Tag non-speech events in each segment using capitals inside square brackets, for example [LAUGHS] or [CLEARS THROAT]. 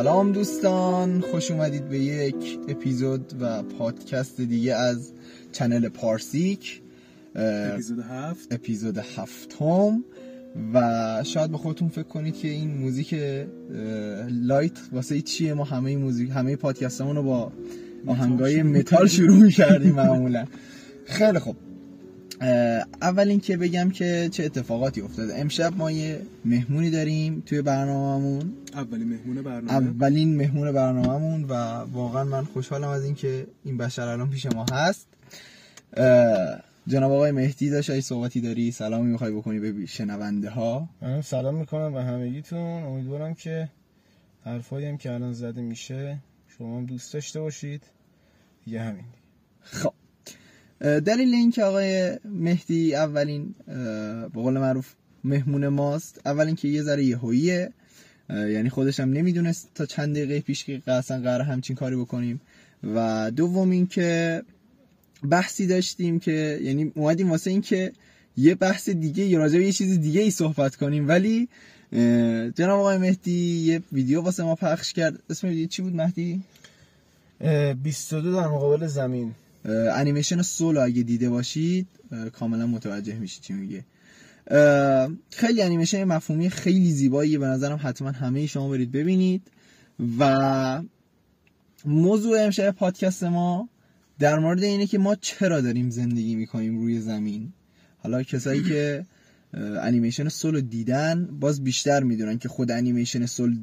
سلام دوستان خوش اومدید به یک اپیزود و پادکست دیگه از channel پارسیک اپیزود هفت. اپیزود هفتم و شاید به خودتون فکر کنید که این موزیک light واسه چیه؟ ما همه موزیک همه پادکستمون رو با آهنگای متال شروع می‌کردیم معمولا. خیلی خوب. اول اینکه بگم که چه اتفاقاتی افتاده. امشب ما یه مهمونی داریم توی برنامهمون. اولین مهمون برنامه. اولین مهمون برنامهمون و واقعا من خوشحالم از اینکه این بشر الان پیش ما هست. جناب آقای مهدی داشت ای صحبتی داری سلامی می‌خوای بکنی به شنونده ها. من سلام می‌کنم به همگیتون. امیدوارم که حرفایی هم که الان زده میشه شما هم دوست داشته باشید. یه همین. خب دلیل اینکه آقای مهدی اولین به قول معروف مهمون ماست. اول که یه ذره یهوییه. یعنی خودش هم نمی‌دونست تا چند دقیقه پیش که اصلا قرار همچین کاری بکنیم. و دوم اینکه بحثی داشتیم که یعنی اومدیم واسه این که یه بحث دیگه یا راجع به یه چیز دیگه ای صحبت کنیم. ولی جناب آقای مهدی یه ویدیو واسه ما پخش کرد. اسم ویدیو چی بود مهدی؟ 22 در مقابل زمین. انیمیشن سولو اگه دیده باشید کاملا متوجه میشید چی میگه. خیلی انیمیشن مفهومی خیلی زیبایی به نظرم حتما همه شما برید ببینید. و موضوع امشب پادکست ما در مورد اینه که ما چرا داریم زندگی می‌کنیم روی زمین. حالا کسایی که انیمیشن سولو دیدن باز بیشتر می‌دونن که خود انیمیشن سول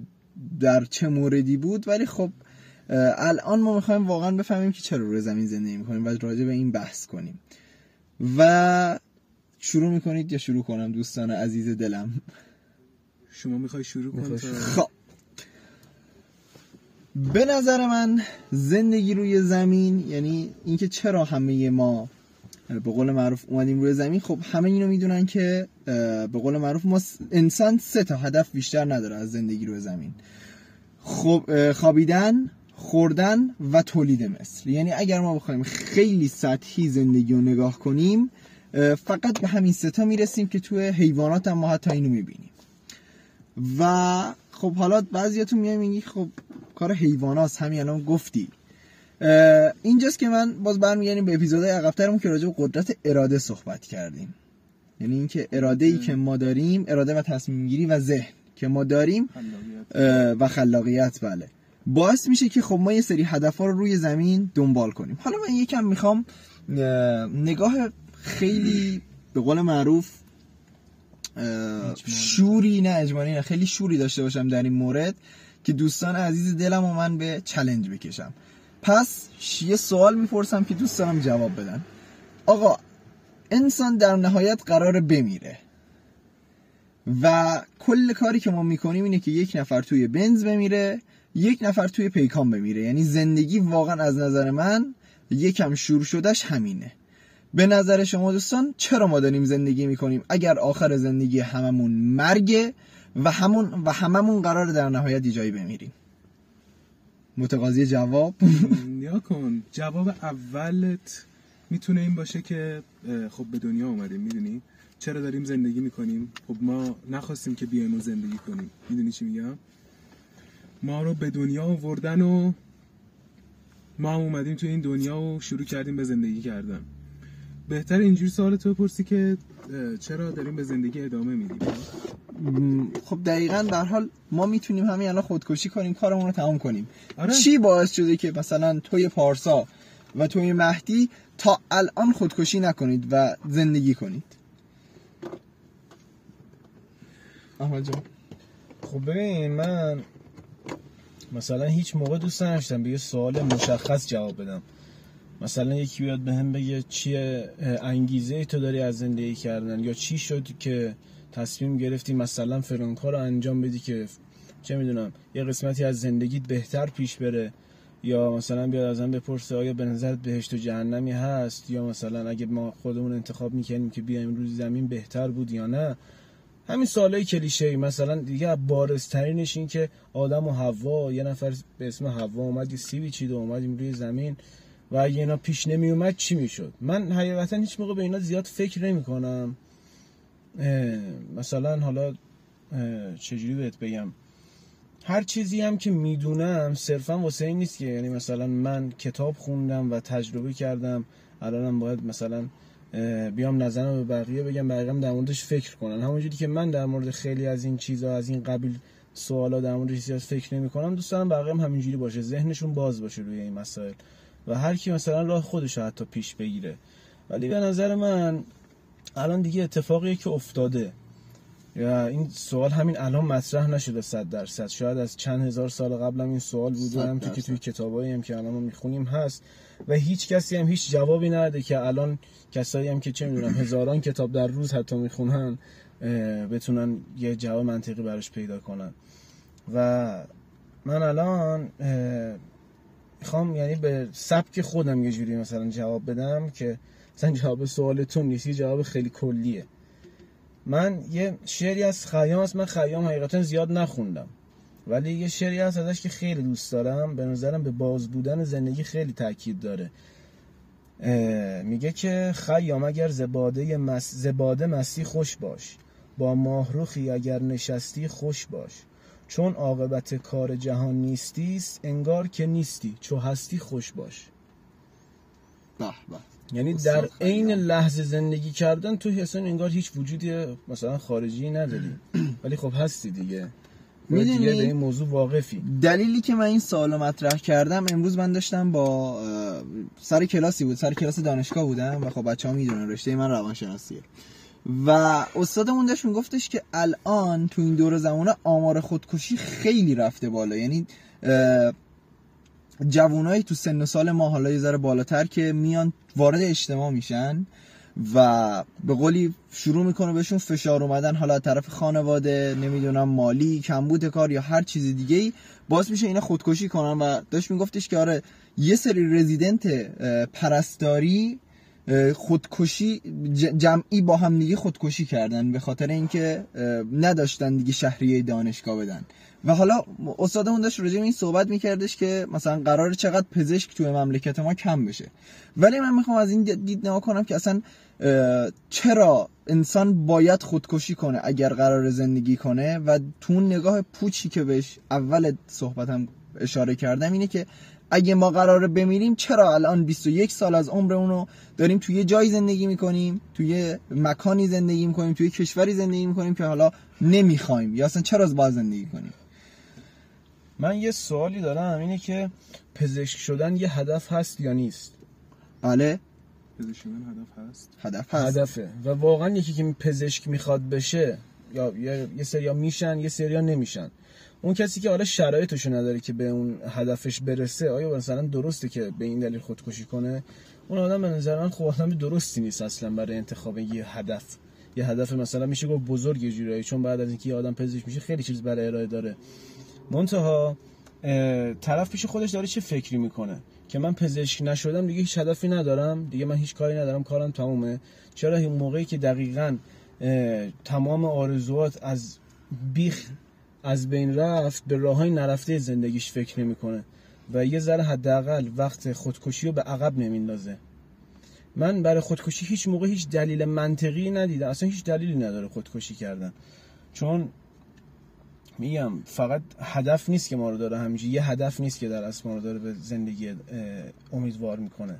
در چه موردی بود. ولی خب الان ما می‌خوایم واقعا بفهمیم که چرا روی زمین زندگی می‌کنیم و راجع به این بحث کنیم. و شروع می‌کنید یا شروع کنم دوستان عزیز دلم؟ شما می‌خوای شروع کنید خب. به نظر من زندگی روی زمین یعنی اینکه چرا همه ما به قول معروف اومدیم روی زمین خب همه اینو می‌دونن که به قول معروف ما انسان سه تا هدف بیشتر نداره از زندگی روی زمین. خب خوابیدن خوردن و تولید مثل. یعنی اگر ما بخوایم خیلی سطحی زندگی رو نگاه کنیم فقط به همین ستا می‌رسیم که توی حیوانات هم ما حتی اینو می‌بینیم. و خب حالا بعضیاتون میای میگی خب کار حیوانات همین الان گفتی. اینجاست که من باز برمیگردیم به اپیزودهای عقبترمون که راجع به قدرت اراده صحبت کردیم. یعنی اینکه اراده ای که ما داریم اراده و تصمیم گیری و ذهن که ما داریم و خلاقیت بله. باعث میشه که خب ما یه سری هدف ها رو روی زمین دنبال کنیم. حالا من یکم می‌خوام نگاه خیلی به قول معروف شوری نه اجمالی نه خیلی شوری داشته باشم در این مورد که دوستان عزیز دلم و من به چلنج بکشم. پس یه سوال می‌پرسم که دوستانم جواب بدن. آقا انسان در نهایت قرار بمیره و کل کاری که ما می‌کنیم اینه که یک نفر توی بنز بمیره یک نفر توی پیکان بمیره. یعنی زندگی واقعا از نظر من یکم شروع شدهش همینه. به نظر شما دوستان چرا ما داریم زندگی می‌کنیم؟ اگر آخر زندگی هممون مرگه و همون و هممون قرار در نهایت جایی بمیریم. متقاضی جواب؟ [LAUGHS] نیا کن. جواب اولت می‌تونه این باشه که خب به دنیا اومدیم می‌دونی؟ چرا داریم زندگی می‌کنیم؟ خب ما نخواستیم که بیایم و زندگی کنیم. می‌دونی چی میگم؟ ما رو به دنیا آوردن و ما هم اومدیم تو این دنیا و شروع کردیم به زندگی کردن. بهتر اینجوری سوال تو بپرسی که چرا داریم به زندگی ادامه میدیم؟ خب دقیقا در حال ما می‌تونیم همین الان خودکشی کنیم کارمون رو تمام کنیم. آره. چی باعث شده که مثلا توی پارسا و توی مهدی تا الان خودکشی نکنید و زندگی کنید؟ احمد جان. خب ببین من مثلا هیچ موقع دوست نداشتم به یه سوال مشخص جواب بدم. مثلا یکی بیاد به هم بگه چیه انگیزه تو داری از زندگی کردن یا چی شد که تصمیم گرفتی مثلا فلان کار رو انجام بدی که چه می‌دونم یه قسمتی از زندگیت بهتر پیش بره یا مثلا بیاد ازم بپرسه آیا به نظرت بهشت و جهنمی هست یا مثلا اگه ما خودمون انتخاب می‌کنیم که بیایم روی زمین بهتر بود یا نه. همین سوالای کلیشه ای مثلا دیگه بارزترینش این که آدم و حوا یه نفر به اسم حوا اومد یه سیبی چید و اومدیم روی زمین و اگه اینا پیش نمی اومد چی می‌شد؟ من حقیقتا هیچ موقع به اینا زیاد فکر نمی کنم مثلا حالا چجوری بهت بگم؟ هر چیزی هم که می‌دونم صرفا واسه این نیست که یعنی مثلا من کتاب خوندم و تجربه کردم الانم باید مثلا بیام نظرم به بقیه بگم بقیه در موردش فکر کنن. همونجوری که من در مورد خیلی از این چیزها از این قبیل سوالا در مورد چیزی فکر نمی کنم دوست دارم بقیه هم همینجوری باشه ذهنشون باز باشه روی این مسائل. و هر کی مثلا راه خودش حتی پیش بگیره. ولی به نظر من الان دیگه اتفاقیه که افتاده. این سوال همین الان مطرح نشده صد درصد. شاید از چند هزار سال قبل هم این سوال بوده هم تو که توی کتابایی هم که الان ما می‌خونیم هست. و هیچ کسی هم هیچ جوابی نده که الان کسایی هم که چه می‌دونم هزاران کتاب در روز حتی می‌خونن بتونن یه جواب منطقی براش پیدا کنن. و من الان می‌خوام یعنی به سبک خودم یه جوری مثلا جواب بدم که مثلا جواب سوالتون نیست یه جواب خیلی کلیه. من یه شعری از خیام است من خیام حقیقتا زیاد نخوندم. ولی یه شعری هست ازش که خیلی دوست دارم به نظرم به باز بودن زندگی خیلی تاکید داره. میگه که خیام اگر زباده, مس... زباده مستی خوش باش با ماهروخی اگر نشستی خوش باش. چون عاقبت کار جهان نیستیست انگار که نیستی چو هستی خوش باش. به به. یعنی در عین لحظه زندگی کردن تو اصلا انگار هیچ وجودی مثلا خارجی نداری. [CLEARS THROAT] ولی خب هستی دیگه. می‌دونی؟ به این موضوع واقفی. دلیلی که من این سوالو مطرح کردم امروز من داشتم با سر کلاسی بود سر کلاس دانشگاه بودم و خب بچه ها می‌دونن رشته من روانشناسیه. و استادمون داشت میگفتش که الان تو این دور زمانه آمار خودکشی خیلی رفته بالا. یعنی جوانایی تو سن و سال ما حالا یه ذره بالاتر که میان وارد اجتماع میشن و به قولی شروع می‌کنه بهشون فشار اومدن حالا طرف خانواده نمی‌دونم مالی کمبود کار یا هر چیز دیگه ای باز میشه اینا خودکشی کنن و داشت میگفتش که آره یه سری رزیدنت پرستاری خودکشی جمعی با هم دیگه خودکشی کردن به خاطر اینکه نداشتن دیگه شهریه دانشگاه بدن. و حالا استادمون داشت راجع این صحبت میکردش که مثلا قرار چقدر پزشک توی مملکت ما کم بشه. ولی من می‌خوام از این دید نگاه کنم که اصلا چرا انسان باید خودکشی کنه اگر قرار زندگی کنه؟ و تو نگاه پوچی که بهش اول صحبتم اشاره کردم اینه که اگه ما قراره بمیریم چرا الان 21 سال از عمرمون رو داریم توی جایی زندگی می‌کنیم توی مکانی زندگی می‌کنیم توی کشوری زندگی می‌کنیم که حالا نمی‌خوایم؟ یا اصلا چرا باید زندگی کنیم؟ من یه سوالی دارم اینه که پزشک شدن یه هدف هست یا نیست؟ بله. پزشک شدن هدف هست؟ هدف هست. هدفه. و واقعا یکی که پزشک می‌خواد بشه یا یه سریا میشن یه سریا نمیشن. اون کسی که آره شرایطشو نداره که به اون هدفش برسه آیا مثلا درسته که به این دلیل خودکشی کنه؟ اون آدم به نظر من خب آدم درستی نیست اصلا برای انتخاب یه هدف. یه هدف مثلا میشه گفت بزرگ یه جورایی چون بعد از اینکه یه آدم پزشک میشه خیلی چیز برای ارائه داره. منتها طرف پیش خودش داره چه فکری می‌کنه؟ که من پزشک نشدم دیگه هیچ هدفی ندارم. دیگه من هیچ کاری ندارم کارم تمومه. چرا این موقعی که دقیقا تمام آرزوات از بیخ از بین رفت به راه های نرفته زندگیش فکر نمی‌کنه و یه ذره حداقل وقت خودکشی رو به عقب نمیندازه. من برای خودکشی هیچ موقع هیچ دلیل منطقی ندیدم. اصلا هیچ دلیلی نداره خودکشی کردن. چون میگم فقط هدف نیست که ما رو داره همینجوری یه هدف نیست که در اصل ما رو داره به زندگی امیدوار می‌کنه.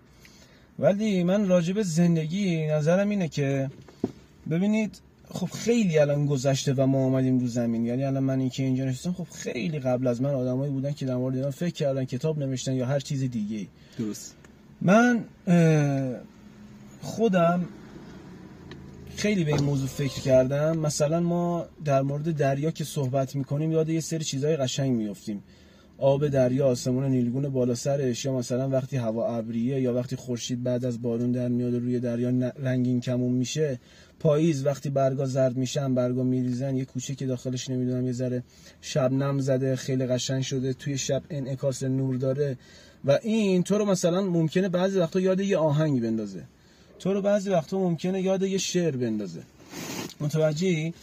ولی من راجب زندگی نظرم اینه که ببینید خب خیلی الان گذشته و ما آمدیم رو زمین. یعنی الان من این که اینجا نشستم خب خیلی قبل از من آدمایی بودن که در مورد اینا فکر کردن کتاب نوشتن یا هر چیز دیگه درست. من خودم خیلی به این موضوع فکر کردم. مثلا ما در مورد دریا که صحبت می‌کنیم یاد یه سری چیزهای قشنگ میفتیم آب دریا آسمون نیلگون بالا سرش یا مثلا وقتی هوا ابریه یا وقتی خورشید بعد از بارون در میاد روی دریا رنگین کمون میشه پاییز وقتی برگا زرد میشن برگا میریزن یه کوچه که داخلش نمی‌دونم یه ذره شبنم زده خیلی قشنگ شده توی شب انعکاس نور داره. و این تو رو مثلا ممکنه بعضی وقتا یاد یه آهنگی بندازه. تو رو بعضی وقتا ممکنه یاد یه شعر بندازه. متوجهی؟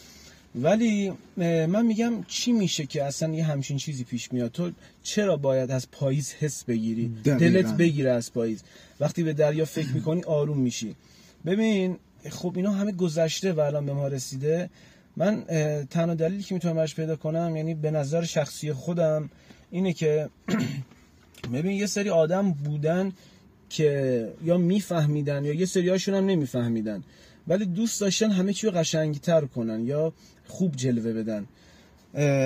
ولی من میگم چی میشه که اصلا یه همچین چیزی پیش میاد؟ تو چرا باید از پاییز حس بگیری؟ دلت بگیره از پاییز. وقتی به دریا فکر می‌کنی آروم میشی. ببین خب اینا همه گذشته و الان به ما رسیده. من تنها دلیلی که می‌تونم برش پیدا کنم یعنی به نظر شخصی خودم اینه که [CLEARS THROAT] ببین یه سری آدم بودن که یا میفهمیدن یا یه سری هاشون هم نمیفهمیدن. ولی دوست داشتن همه چی رو قشنگتر کنن یا خوب جلوه بدن.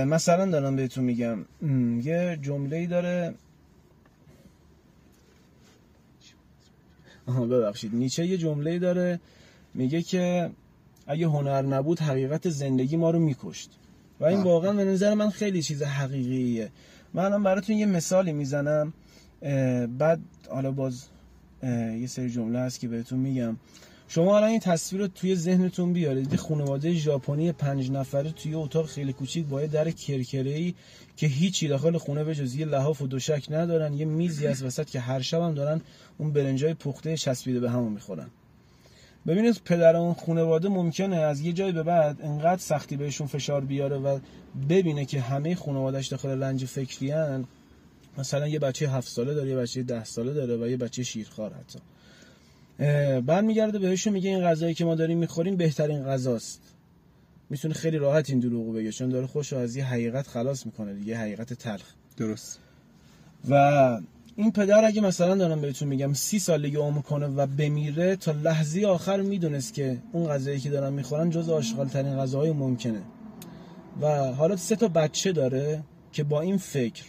مثلا دارم بهتون میگم. یه جمله ای داره. آها ببخشید. نیچه یه جمله ای داره. میگه که اگه هنر نبود حقیقت زندگی ما رو میکشت. و این واقعا به نظر من خیلی چیز حقیقیه. من الان براتون یه مثالی می‌زنم. بعد حالا باز یه سری جمله هست که بهتون میگم. شما الان این تصویر رو توی ذهنتون بیارید. یه خانواده ژاپنی پنج نفره توی اتاق خیلی کوچیک با یه در کرکره که هیچی داخل خونه به جز یه لحاف و دوشک ندارن. یه میزی از وسط که هر شب هم دارن اون برنجای پخته چسبیده به همون می‌خورن. ببینید پدر اون خانواده ممکنه از یه جای به بعد انقدر سختی بهشون فشار بیاره و ببینه که همه خانوادهش داخل لنج فکری هن. مثلا یه بچه هفت ساله داره یه بچه ده ساله داره و یه بچه شیرخوار حتی. بعد میگرده بهشون میگه این غذایی که ما داریم می‌خوریم بهترین غذاست. می‌تونه خیلی راحت این دروغو بگه چون داره خوش از یه حقیقت خلاص می‌کنه دیگه حقیقت تلخ. درست. و این پدر اگه مثلا دارم بهتون میگم سی سالگی عمر کنه و بمیره تا لحظه آخر می‌دونست که اون غذایی که دارن می‌خورن جز آشغال ترین غذاهای ممکنه. و حالا سه تا بچه داره که با این فکر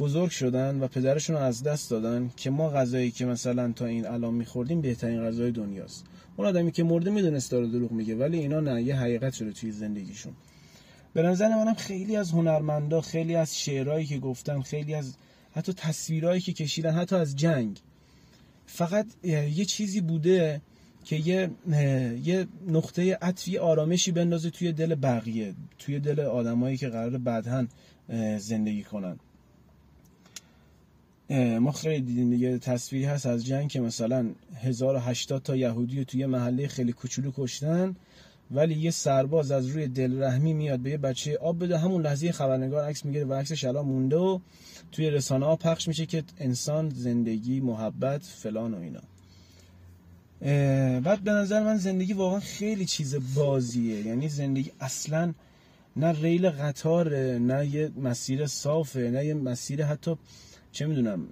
بزرگ شدن و پدرشون رو از دست دادن که ما غذایی که مثلا تا این الان میخوردیم بهترین غذای دنیاست. اون آدمی که مرده می‌دونست داره دروغ میگه ولی اینا نه یه حقیقت شده توی زندگیشون. به نظر منم خیلی از هنرمندا خیلی از شعرهایی که گفتن خیلی از حتی تصویرهایی که کشیدن حتی از جنگ فقط یه چیزی بوده که یه یه نقطه عطفی آرامشی بندازه توی دل بقیه توی دل آدمایی که قرار بعدن زندگی کنن. ما خیلی دیدیم دیگه تصویری هست از جنگ که مثلا 1080 تا یهودی رو توی محله خیلی کوچولو کشتن ولی یه سرباز از روی دلرحمی میاد به یه بچه آب بده همون لحظه خبرنگار عکس می‌گیره و عکسش الان مونده و توی رسانه ها پخش میشه که انسان زندگی محبت فلان و اینا. بعد به نظر من زندگی واقعا خیلی چیز بازیه. یعنی زندگی اصلا نه ریل قطاره نه یه مسیر صافه نه یه مسیر حتی چه می‌دونم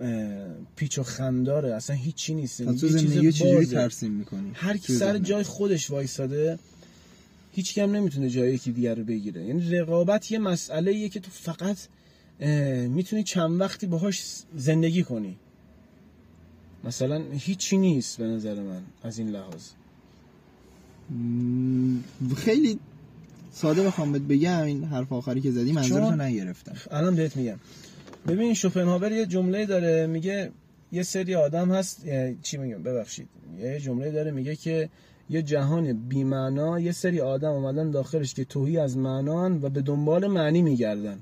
پیچ و خنداره اصلا هیچی نیست. تو زندگی چجوری ترسیم می‌کنی هر کی سر جای خودش وایساده هیچ کم نمی‌تونه جای یکی دیگر رو بگیره. یعنی رقابت یه مسئله ایه که تو فقط می‌تونی چند وقتی باهاش زندگی کنی. مثلا هیچی نیست به نظر من از این لحاظ. خیلی ساده بخوام بهت بگم این حرف آخری که زدی منظورتو نگرفتم. الان بهت میگم. ببین شوپنهاور یه جمله داره میگه یه سری آدم هست چی میگم؟ ببخشید. یه جمله داره میگه که یه جهان بیمعنا یه سری آدم اومدن داخلش که توهی از معنان و به دنبال معنی میگردن.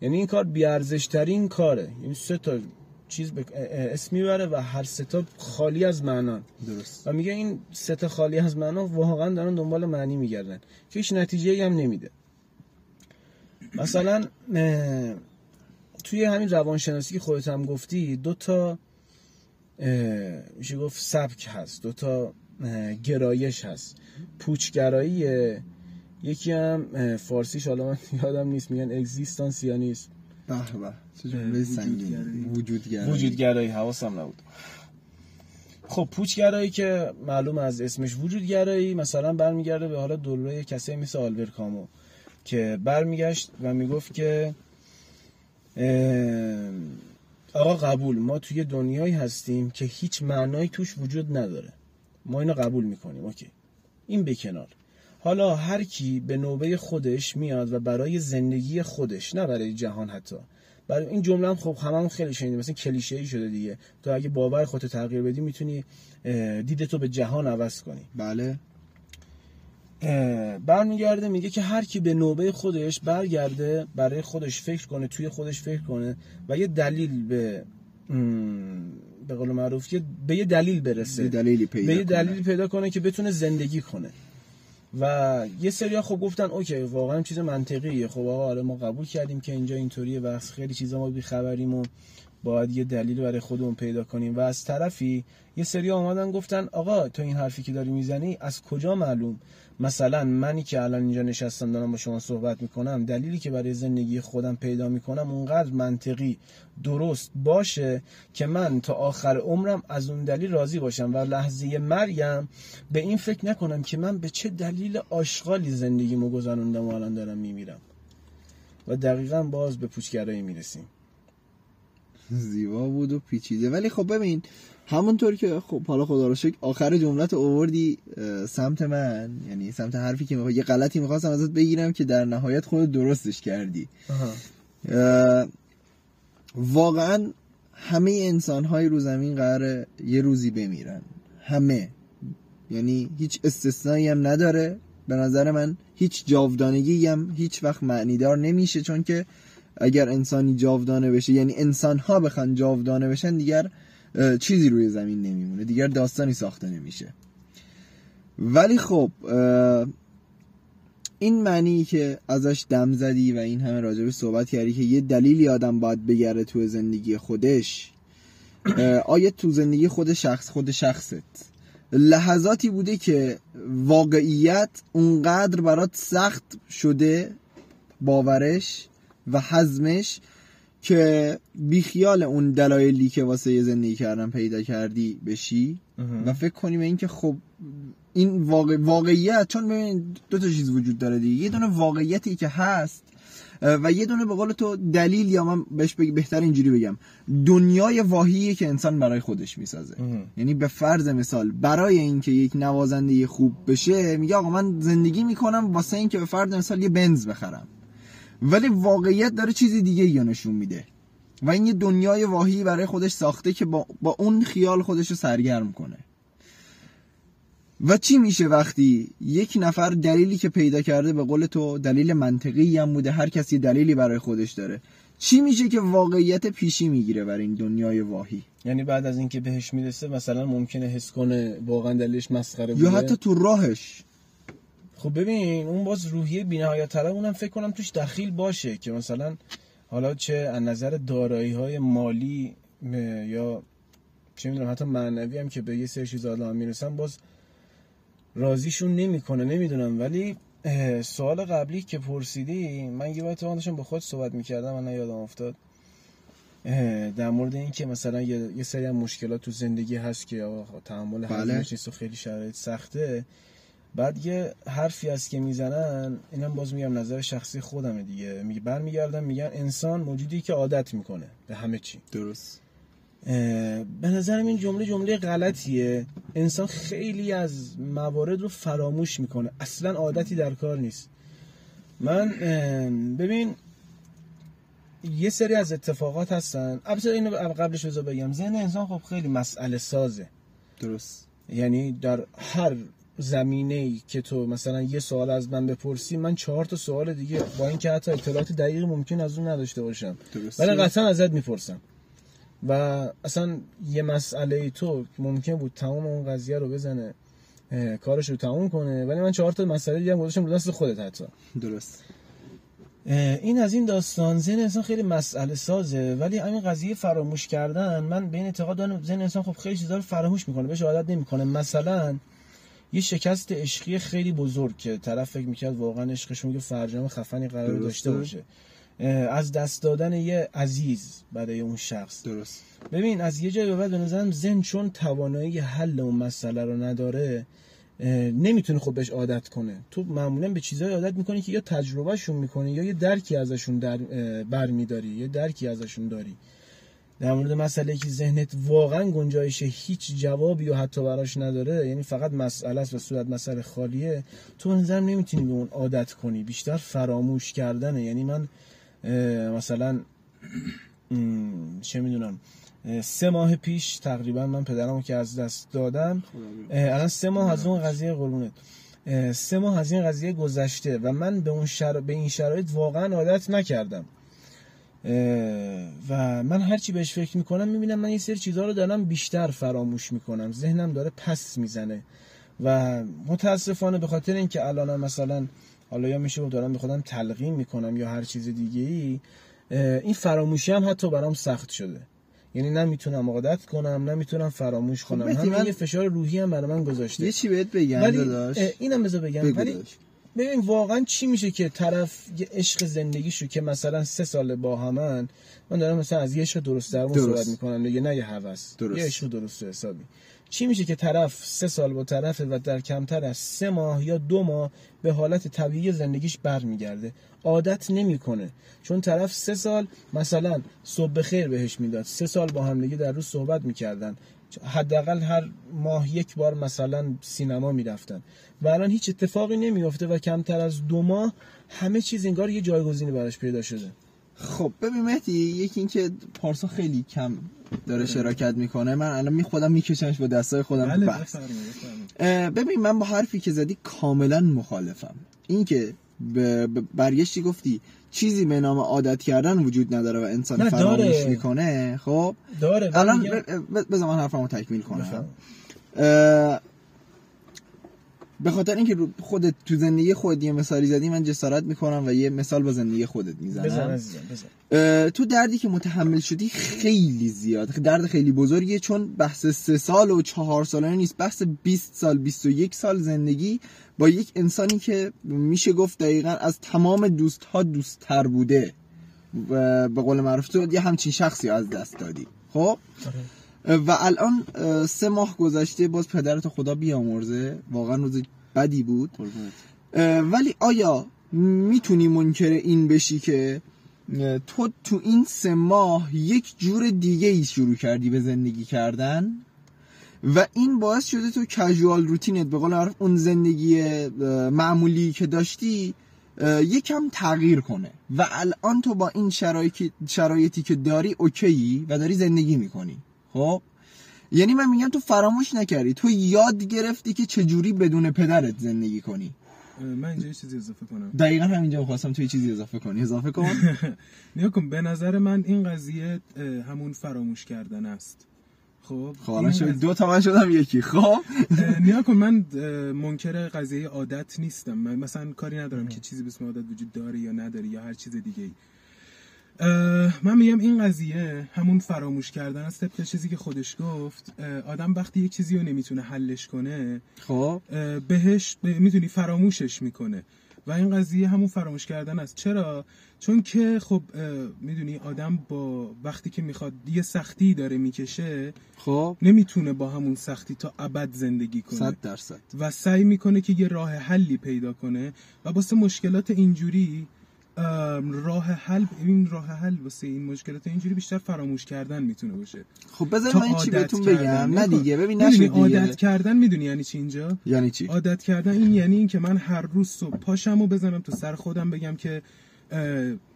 یعنی این کار بیارزش ترین کاره. یعنی سه تا چیز به اسم می‌بره و هر سه تا خالی از معنان درست. و میگه این سه تا خالی از معنا واقعا دارن دنبال معنی میگردن. که هیچ نتیجه هم نمیده. مثلا توی همین روانشناسی که خودت هم گفتی دو تا میشه گفت سبک هست دو تا گرایش هست. پوچگرایی یکی هم فارسیش حالا من [LAUGHS] یادم نیست میگن اگزیستانسیانیسم به به چه جمله سنگین وجودگرایی. وجودگرایی. حواسم نبود. خب پوچگرایی که معلوم از اسمش وجودگرایی مثلا برمیگرده به حالا دوره کسی مثل آلبر کامو که برمیگشت و می‌گفت که آقا قبول ما توی دنیایی هستیم که هیچ معنایی توش وجود نداره. ما اینو قبول می‌کنیم اوکی. این به کنار. حالا هر کی به نوبه خودش میاد و برای زندگی خودش نه برای جهان حتی. برای این جمله هم خب هممون خیلی شنیدیم مثلا کلیشه ای شده دیگه. تو اگه باور خودت تغییر بدی می‌تونی دیدتو به جهان عوض کنی. بله. برمیگرده میگه که هر کی به نوبه خودش برگرده برای خودش فکر کنه توی خودش فکر کنه و یه دلیل به به قول معروف به یه دلیل برسه. دلیلی پیدا به یه دلیل پیدا کنه که بتونه زندگی کنه. و یه سریا خب گفتن اوکی واقعا چیز منطقیه. خب آقا آره ما قبول کردیم که اینجا اینطوریه و خیلی چیزا ما بی خبریم و باید یه دلیل برای خودمون پیدا کنیم. و از طرفی یه سری آمدن گفتن آقا تو این حرفی که داری می‌زنی از کجا معلوم؟ مثلا منی که الان اینجا نشستم دارم با شما صحبت می‌کنم دلیلی که برای زندگی خودم پیدا می‌کنم اونقدر منطقی درست باشه که من تا آخر عمرم از اون دلیل راضی باشم و لحظه مرگم به این فکر نکنم که من به چه دلیل آشغالی زندگیمو گذروندم و الان دارم میمیرم. و دقیقا باز به پوچگرایی می‌رسیم. زیبا بود و پیچیده. ولی خب ببین همونطور که خب حالا خدا رو شکر آخر جملت اووردی سمت من یعنی سمت حرفی که میخوا... یه غلطی می‌خواستم ازت بگیرم که در نهایت خود درستش کردی. اه، واقعا همه انسان های رو زمین قراره یه روزی بمیرن. همه. یعنی هیچ استثنایی هم نداره. به نظر من هیچ جاودانگی هم هیچ وقت معنیدار نمیشه چون که اگر انسانی جاودانه بشه یعنی انسان ها بخوان جاودانه بشن دیگر چیزی روی زمین نمیمونه دیگر داستانی ساخته نمیشه. ولی خب این معنی که ازش دم زدی و این همه راجبش صحبت کردی که یه دلیلی آدم باید بگره تو زندگی خودش آیا تو زندگی خود شخص خود شخصت؟ لحظاتی بوده که واقعیت اونقدر برات سخت شده باورش و حزمش که بیخیال اون دلایلی که واسه یه زندگی کردن پیدا کردی بشی. و فکر کنی به این که خب این واقع... واقعیت چون ببین دو تا چیز وجود داره دیگه. یه دونه واقعیتی که هست و یه دونه به قول تو دلیل یا من بهش بگ... بهتر اینجوری بگم. دنیای واهی که انسان برای خودش می‌سازه. یعنی به فرض مثال برای اینکه یک نوازنده خوب بشه میگه آقا من زندگی می‌کنم واسه اینکه به فرض مثال یه بنز بخرم. ولی واقعیت داره چیزی دیگه یا نشون میده. و این یه دنیای واهی برای خودش ساخته که با, با اون خیال خودش رو سرگرم کنه. و چی میشه وقتی یک نفر دلیلی که پیدا کرده به قول تو دلیل منطقی هم بوده هر کسی دلیلی برای خودش داره. چی میشه که واقعیت پیشی می‌گیره بر این دنیای واهی؟ یعنی بعد از اینکه بهش می‌رسه مثلا ممکنه حس کنه واقعا دلیلش مسخره بوده؟ یا حتی تو راهش. خب ببین اون باز روحیه بی‌نهایت طلب اونم فکر کنم توش دخیل باشه که مثلا حالا چه از نظر دارایی های مالی یا چه می‌دونم حتی معنوی هم که به یه سری چیز آدم می‌رسن باز راضیشون نمی‌کنه نمی‌دونم. ولی سوال قبلی که پرسیدی من یه وقت داشتم با خود صحبت می‌کردم من یادم افتاد. در مورد این که مثلا یه, سری از مشکلات تو زندگی هست که تحمل بله. هضمش نیست و خیلی شرایط سخته. بعد یه حرفی هست که می‌زنن اینم باز میگم نظر شخصی خودمه دیگه. میگه برمیگردن میگن انسان موجودی که عادت می‌کنه به همه چی. درست. به نظرم این جمله جمله غلطیه. انسان خیلی از موارد رو فراموش می‌کنه. اصلا عادتی در کار نیست. من ببین یه سری از اتفاقات هستن. البته اینو قبلش بذار بگم. ذهن انسان خب خیلی مسئله سازه. درست. یعنی در هر زمینه ای که تو مثلا یه سوال از من بپرسی من چهار تا سوال دیگه با اینکه حتی اطلاعات دقیقی ممکن از اون نداشته باشم. ولی قطعا ازت می‌پرسم. و اصلا یه مسئله تو ممکن بود تمام اون قضیه رو بزنه کارش رو تموم کنه ولی من چهار تا مسئله دیگه هم گذاشتم رو دست خودت حتی. درست. این از این داستان ذهن انسان خیلی مسئله سازه ولی همین قضیه فراموش کردن من به این اعتقاد دارم ذهن انسان خب خیلی چیزا رو فراموش می‌کنه بهش عادت نمی‌کنه. مثلا یه شکست عشقی خیلی بزرگ که طرف فکر می‌کرد واقعا عشقشون یه فرجام خفنی قرار درسته. داشته باشه. از دست دادن یه عزیز برای اون شخص. درست. ببین از یه جای به بعد به نظرم ذهن چون توانایی حل اون مسئله رو نداره نمی‌تونه خب بهش عادت کنه. تو معمولا به چیزهای عادت می‌کنی که یا تجربهشون می‌کنی یا یه درکی ازشون در برمیداری یه درکی ازشون داری. در مورد مسئله که ذهنت واقعا گنجایش هیچ جوابی و حتی براش نداره یعنی فقط مسئله است و صورت مسئله خالیه تو نظرم نمی‌تونی به اون عادت کنی. بیشتر فراموش کردنه. یعنی من مثلا چه می‌دونم سه ماه پیش تقریبا من پدرمو که از دست دادم الان سه ماه از اون قضیه قربونت. سه ماه از این قضیه گذشته و من به اون شر... به این شرایط واقعا عادت نکردم. و من هرچی بهش فکر می‌کنم می‌بینم من یه سری چیزها رو دارم بیشتر فراموش می‌کنم. ذهنم داره پس می‌زنه. و متاسفانه به خاطر اینکه الان مثلا حالا یا میشه دارم به خودم تلقین می‌کنم یا هر چیز دیگه ای این فراموشی هم حتی برام سخت شده. یعنی نمی‌تونم عادت کنم نمی‌تونم فراموش کنم. مهدی، همین من- یه فشار روحی هم برای من گذاشته. یه چی بهت بگم ولی داداش؟ اینم بذار بگم. ولی. ببین واقعا چی میشه که طرف یه عشق زندگیشو که مثلا سه سال با همن من دارم مثلا از یه عشق درست درمون درست. صحبت می‌کنم دیگه نه یه هوس. یه عشق درست و حسابی. چی میشه که طرف سه سال با طرفه و در کمتر از سه ماه یا دو ماه به حالت طبیعی زندگیش برمیگرده؟ عادت نمی‌کنه. چون طرف سه سال مثلا صبح خیر بهش می‌داد. سه سال با همدیگه در روز صحبت می‌کردن. حداقل هر ماه یک بار مثلا سینما می‌رفتن. و الان هیچ اتفاقی نمیفته و کمتر از دو ماه همه چیز انگار یه جایگزینی براش پیدا شده. خب ببین مهدی یکی اینکه پارسا خیلی کم داره شراکت می‌کنه. من الان می خودم میکشمش با دستای خودم بله بحث. ببین من با حرفی که زدی کاملا مخالفم. اینکه برگشتی گفتی چیزی به نام عادت کردن وجود نداره و انسان فراموش. می‌کنه خب؟ داره الان بذار من حرفمو تکمیل کنم. به خاطر اینکه خودت تو زندگی خودت یه مثالی زدی من جسارت می‌کنم و یه مثال با زندگی خودت بزن می‌زنم عزیزم بزن. اه، تو دردی که متحمل شدی خیلی زیاد. درد خیلی بزرگیه چون بحث سه سال و چهار ساله نیست. بحث 20 سال 21 سال زندگی با یک انسانی که میشه گفت دقیقا از تمام دوست ها دوست تر بوده. و به قول معروف تو یه همچین شخصی از دست دادی. خب؟ و الان سه ماه گذشته باز پدرت خدا بیامرزه. واقعا روز بدی بود. ولی آیا می‌تونی منکر این بشی که تو تو این سه ماه یک جور دیگه ای شروع کردی به زندگی کردن؟ و این باعث شده تو کژوال روتینت به قول معروف اون زندگی معمولی که داشتی یکم تغییر کنه. و الان تو با این شرایطی, شرایطی که داری اوکیی و داری زندگی می‌کنی. خب؟ یعنی من میگم تو فراموش نکردی. تو یاد گرفتی که چجوری بدون پدرت زندگی کنی. من اینجا یه چیزی اضافه کنم. دقیقا همینجا خواستم توی چیزی اضافه کنی. اضافه کن. [LAUGHS] نیا کن به نظر من این قضیه همون فراموش کردن است. خب؟ خب شد. دو تا من شدم یکی. خب؟ نیا کن من منکر قضیه عادت نیستم. من مثلا کاری ندارم که چیزی به اسم عادت وجود داره یا نداره یا هر چیز دیگه ای من میگم این قضیه همون فراموش کردن است طبق چیزی که خودش گفت آدم وقتی یک چیزی رو نمی‌تونه حلش کنه خب. بهش به- می‌دونی فراموشش می‌کنه. و این قضیه همون فراموش کردن است. چرا؟ چون که خب می‌دونی آدم با وقتی که می‌خواد یه سختی داره می‌کشه خب. نمی‌تونه با همون سختی تا ابد زندگی کنه. صد درصد. و سعی می‌کنه که یه راه حلی پیدا کنه. و واسه مشکلات اینجوری راه حل این راه حل واسه این مشکلات اینجوری بیشتر فراموش کردن می‌تونه باشه. خب بذار من چی بهتون. بگم. نه. دیگه ببین می‌دونی نشد دیگه. عادت کردن می‌دونی یعنی چی اینجا؟ یعنی چی؟ عادت کردن این یعنی این که من هر روز صبح پاشم و بزنم تو سر خودم بگم که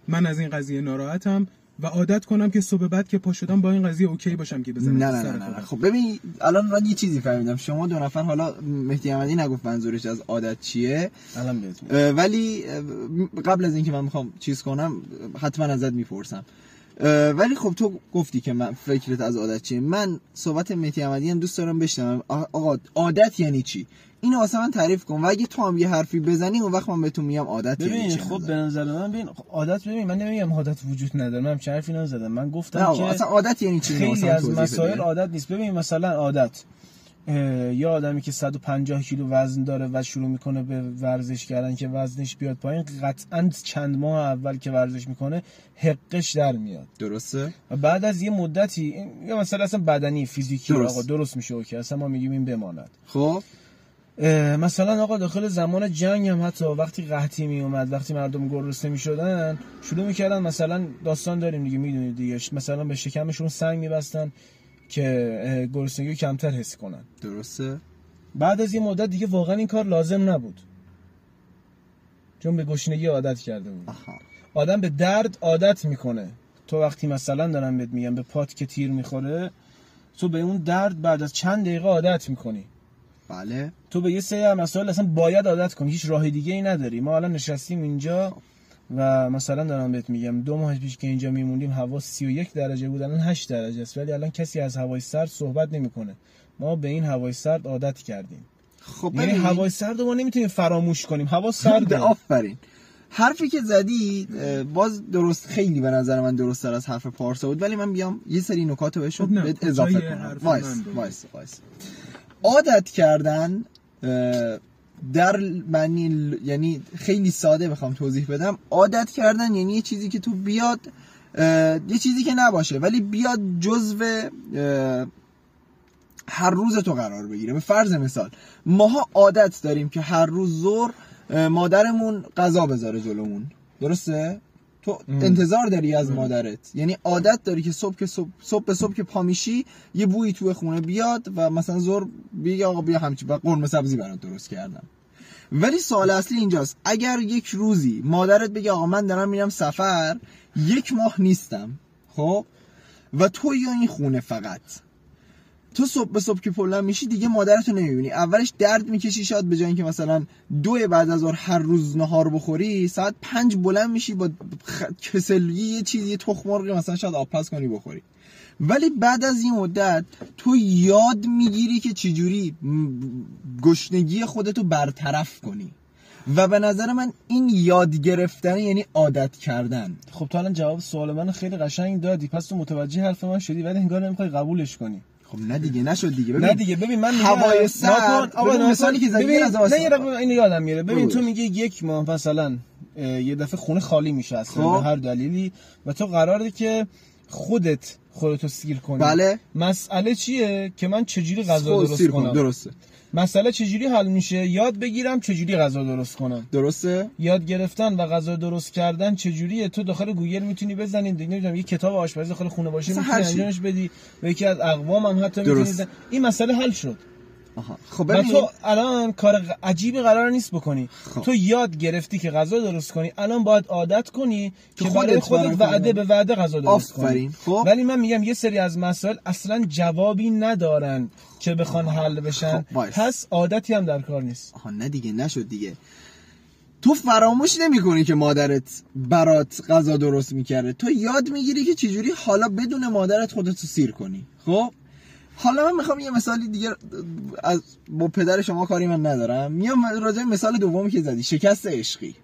من از این قضیه ناراحتم. و عادت کنم که صبح بعد که پا شدم با این قضیه اوکی باشم که بزنم. نه نه نه, نه, نه. خب ببین الان من یه چیزی فهمیدم. شما دو نفر حالا مهدی احمدی نگفت منظورش از عادت چیه. الان ولی قبل از اینکه من می‌خوام چیز کنم حتما ازت می‌پرسم. ولی خب تو گفتی که من فکرت از عادت چیه. من صحبت مهدی احمدی هم دوست دارم بشنوم. آقا عادت یعنی چی؟ اینو واسه من تعریف کن. و اگه تو هم یه حرفی بزنی اون وقت من بهتون میگم عادت یعنی ببین خب. به نظر من ببین خب عادت ببین من نمیگم عادت وجود نداره من همچین حرفی نزدم. من گفتم نه که اصلا عادت یعنی چی خیلی از مسائل. عادت نیست. ببین مثلا عادت یه آدمی که 150 کیلو وزن داره و شروع می‌کنه به ورزش کردن که وزنش بیاد پایین قطعا چند ماه اول که ورزش می‌کنه حقش در میاد. درسته؟ و بعد از یه مدتی این- یا مثلا اصلا بدنی فیزیکی درست. آقا درست میشه اوکی. اصلا ما میگیم این بماند. خب؟ مثلا آقا داخل زمان جنگ هم حتی وقتی قحطی می اومد وقتی مردم گرسنه می شدن شروع می‌کردن مثلا داستان داریم دیگه می‌دونید دیگه مثلا به شکمشون سنگ میبستن که گرسنگی کمتر حس کنن. درسته؟ بعد از یه مدت دیگه واقعا این کار لازم نبود. چون به گشنگی عادت کرده بود. آها. آدم به درد عادت می‌کنه. تو وقتی مثلا دارم بهت میگم به پات که تیر می‌خوره تو به اون درد بعد از چند دقیقه عادت می‌کنی. بله. تو به یه سری از مسائل اصلا باید عادت کنی. هیچ راه دیگه ای نداری. ما الان نشستیم اینجا و مثلا دارم بهت میگم دو ماه پیش که اینجا میمونیم هوا 31 درجه بود الان 8 درجه است. ولی الان کسی از هوای سرد صحبت نمی‌کنه. ما به این هوای سرد عادت کردیم. خب یعنی. هوای سرد رو ما نمی‌تونیم فراموش کنیم. هوا سرده آفرین. حرفی که زدی باز درست خیلی به نظر من درست تر از حرف پارسا بود. ولی من بیام یه سری نکات رو بهشون خب اضافه کنم. وایس. وایس وایس. عادت کردن در معنی یعنی خیلی ساده بخوام توضیح بدم. عادت کردن یعنی یه چیزی که تو بیاد یه چیزی که نباشه ولی بیاد جزو هر روز تو قرار بگیره. به فرض مثال ماها عادت داریم که هر روز ظهر مادرمون غذا بذاره جلومون. درسته؟ تو. انتظار داری از مادرت. یعنی عادت داری که صبح که صبح, صبح به صبح که پا میشی یه بویی توی خونه بیاد و مثلا ظهر بگی آقا بیا همچی و قرمه سبزی برات درست کردم. ولی سوال اصلی اینجاست. اگر یک روزی مادرت بگه آقا من دارم میرم سفر یک ماه نیستم خب؟ و تو یا این خونه فقط. تو صبح به صبح که پلن میشی دیگه مادرتو نمی‌بینی. اولش درد می‌کشی شاید به جای اینکه مثلا دو بعد از هر روز نهار بخوری ساعت پنج بلند میشی با خ... کسلگی یه چیزی یه تخم مرغی مثلا شاید آبپز کنی بخوری. ولی بعد از این مدت تو یاد می‌گیری که چجوری گشنگی خودتو برطرف کنی. و به نظر من این یاد گرفتن یعنی عادت کردن. خب تو الان جواب سوال من خیلی قشنگ دادی. پس تو متوجه حرف من شدی ولی انگار نمی‌خوای قبولش کنی. خب نه دیگه نشد دیگه ببین نه دیگه ببین من میگم هوای سرد،. آقا. مثالی که زدی از. نه یه دقیقه اینو یادم میره ببین. تو میگی یک ماه مثلا یه دفعه خونه خالی میشه اصلا خب. هر دلیلی و تو قراره که خودت خودتو سیر کنی بله مسئله چیه که من چجوری غذا خود درست. کنم درسته مسئله چجوری حل میشه؟ یاد بگیرم چجوری غذا درست کنم. درسته؟ یاد گرفتن و غذا درست کردن چجوریه؟ تو داخل گوگل می‌تونی بزنی دیگه نمی‌دونم یه کتاب آشپزی داخل خونه باشه می‌تونی. انجامش بدی. و یکی از اقوام هم حتی. می‌تونی این مسئله حل شد. آها. خب و ببین. تو الان کار عجیبی قرار نیست بکنی. خب. تو یاد گرفتی که غذا درست کنی. الان باید عادت کنی که برای خودت خودت وعده خودت. به وعده غذا درست. کنی. خب. ولی من میگم یه سری از مسائل اصلا جوابی ندارن که بخوان حل بشن. خب،. پس عادتی هم در کار نیست. آها نه دیگه نشد دیگه. تو فراموش نمی‌کنی که مادرت برات غذا درست می‌کرده. تو یاد می‌گیری که چجوری حالا بدون مادرت خودتو سیر کنی. خب؟ حالا من می‌خوام یه مثالی دیگه از با پدر شما کاری من ندارم. میام راجع مثال دومی که زدی شکست عشقی.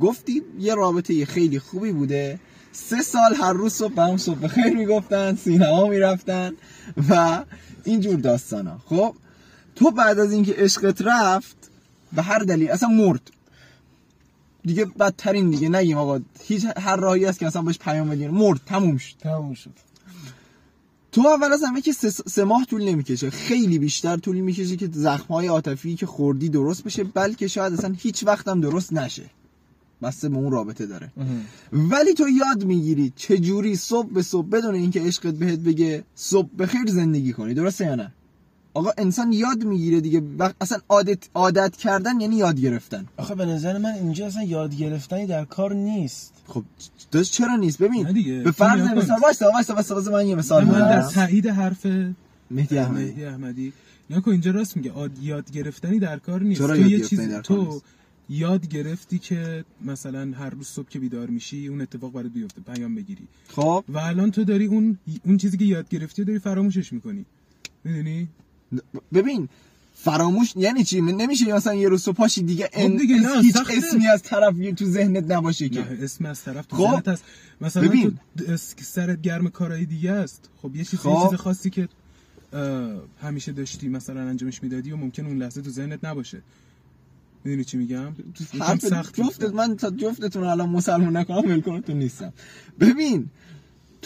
گفتی یه رابطه خیلی خوبی بوده. سه سال هر روز صبح به هم صبح بخیر می‌گفتن سینما می‌رفتن و اینجور داستانا. خب تو بعد از اینکه عشقت رفت به هر دلیل اصلا مرد. دیگه بدترین دیگه نگیم آقا. هیچ هر راهی هست که اصلا بهش پیام بدین. مرد تموم شد. تموم شد. تو اول از همه که سه, سه ماه طول نمی‌کشه. خیلی بیشتر طول می‌کشه که زخمهای عاطفی که خوردی درست بشه بلکه شاید اصلا هیچ وقتم درست نشه. بسته به اون رابطه داره. ولی تو یاد می‌گیری چجوری صبح به صبح بدون اینکه عشقت بهت بگه صبح بخیر زندگی کنی. درسته یا نه؟ آقا انسان یاد می‌گیره دیگه. اصلا عادت عادت کردن یعنی یاد گرفتن. آخه به نظر من اینجا اصلا یاد گرفتنی در کار نیست. خب داشت چرا نیست؟ ببین نه دیگه. به فرض. مثال وایسا وایسا وایسا من یه مثال من در تایید حرف مهدی احمدی. مهدی احمدی. نکن اینجا راست میگه. آد- یاد گرفتنی در کار نیست. چرا تو یه چیز تو؟ یاد گرفتی که مثلا هر روز صبح که بیدار میشی اون اتفاق برات بیفته پیام بگیری. خب. و الان تو داری اون اون چیزی که یاد گرفتی داری فراموشش می‌کنی. می‌دونی؟ ببین فراموش یعنی چی نمیشه مثلا یه روز پاشی دیگه, ان- دیگه نه، هیچ. اسمی از طرف یه تو ذهنت نباشه که اسم از طرف تو خب. ذهنت هست مثلا ببین. تو سرت گرم کارهای دیگه است خب یه چیز خب. یه چیز خاصی که همیشه داشتی مثلا انجامش می‌دادی و ممکن اون لحظه تو ذهنت نباشه می‌دونی چی میگم حرف سخت جفتت. من تا جفتتون الان مسلمون نکنم ولکنتون نیستم ببین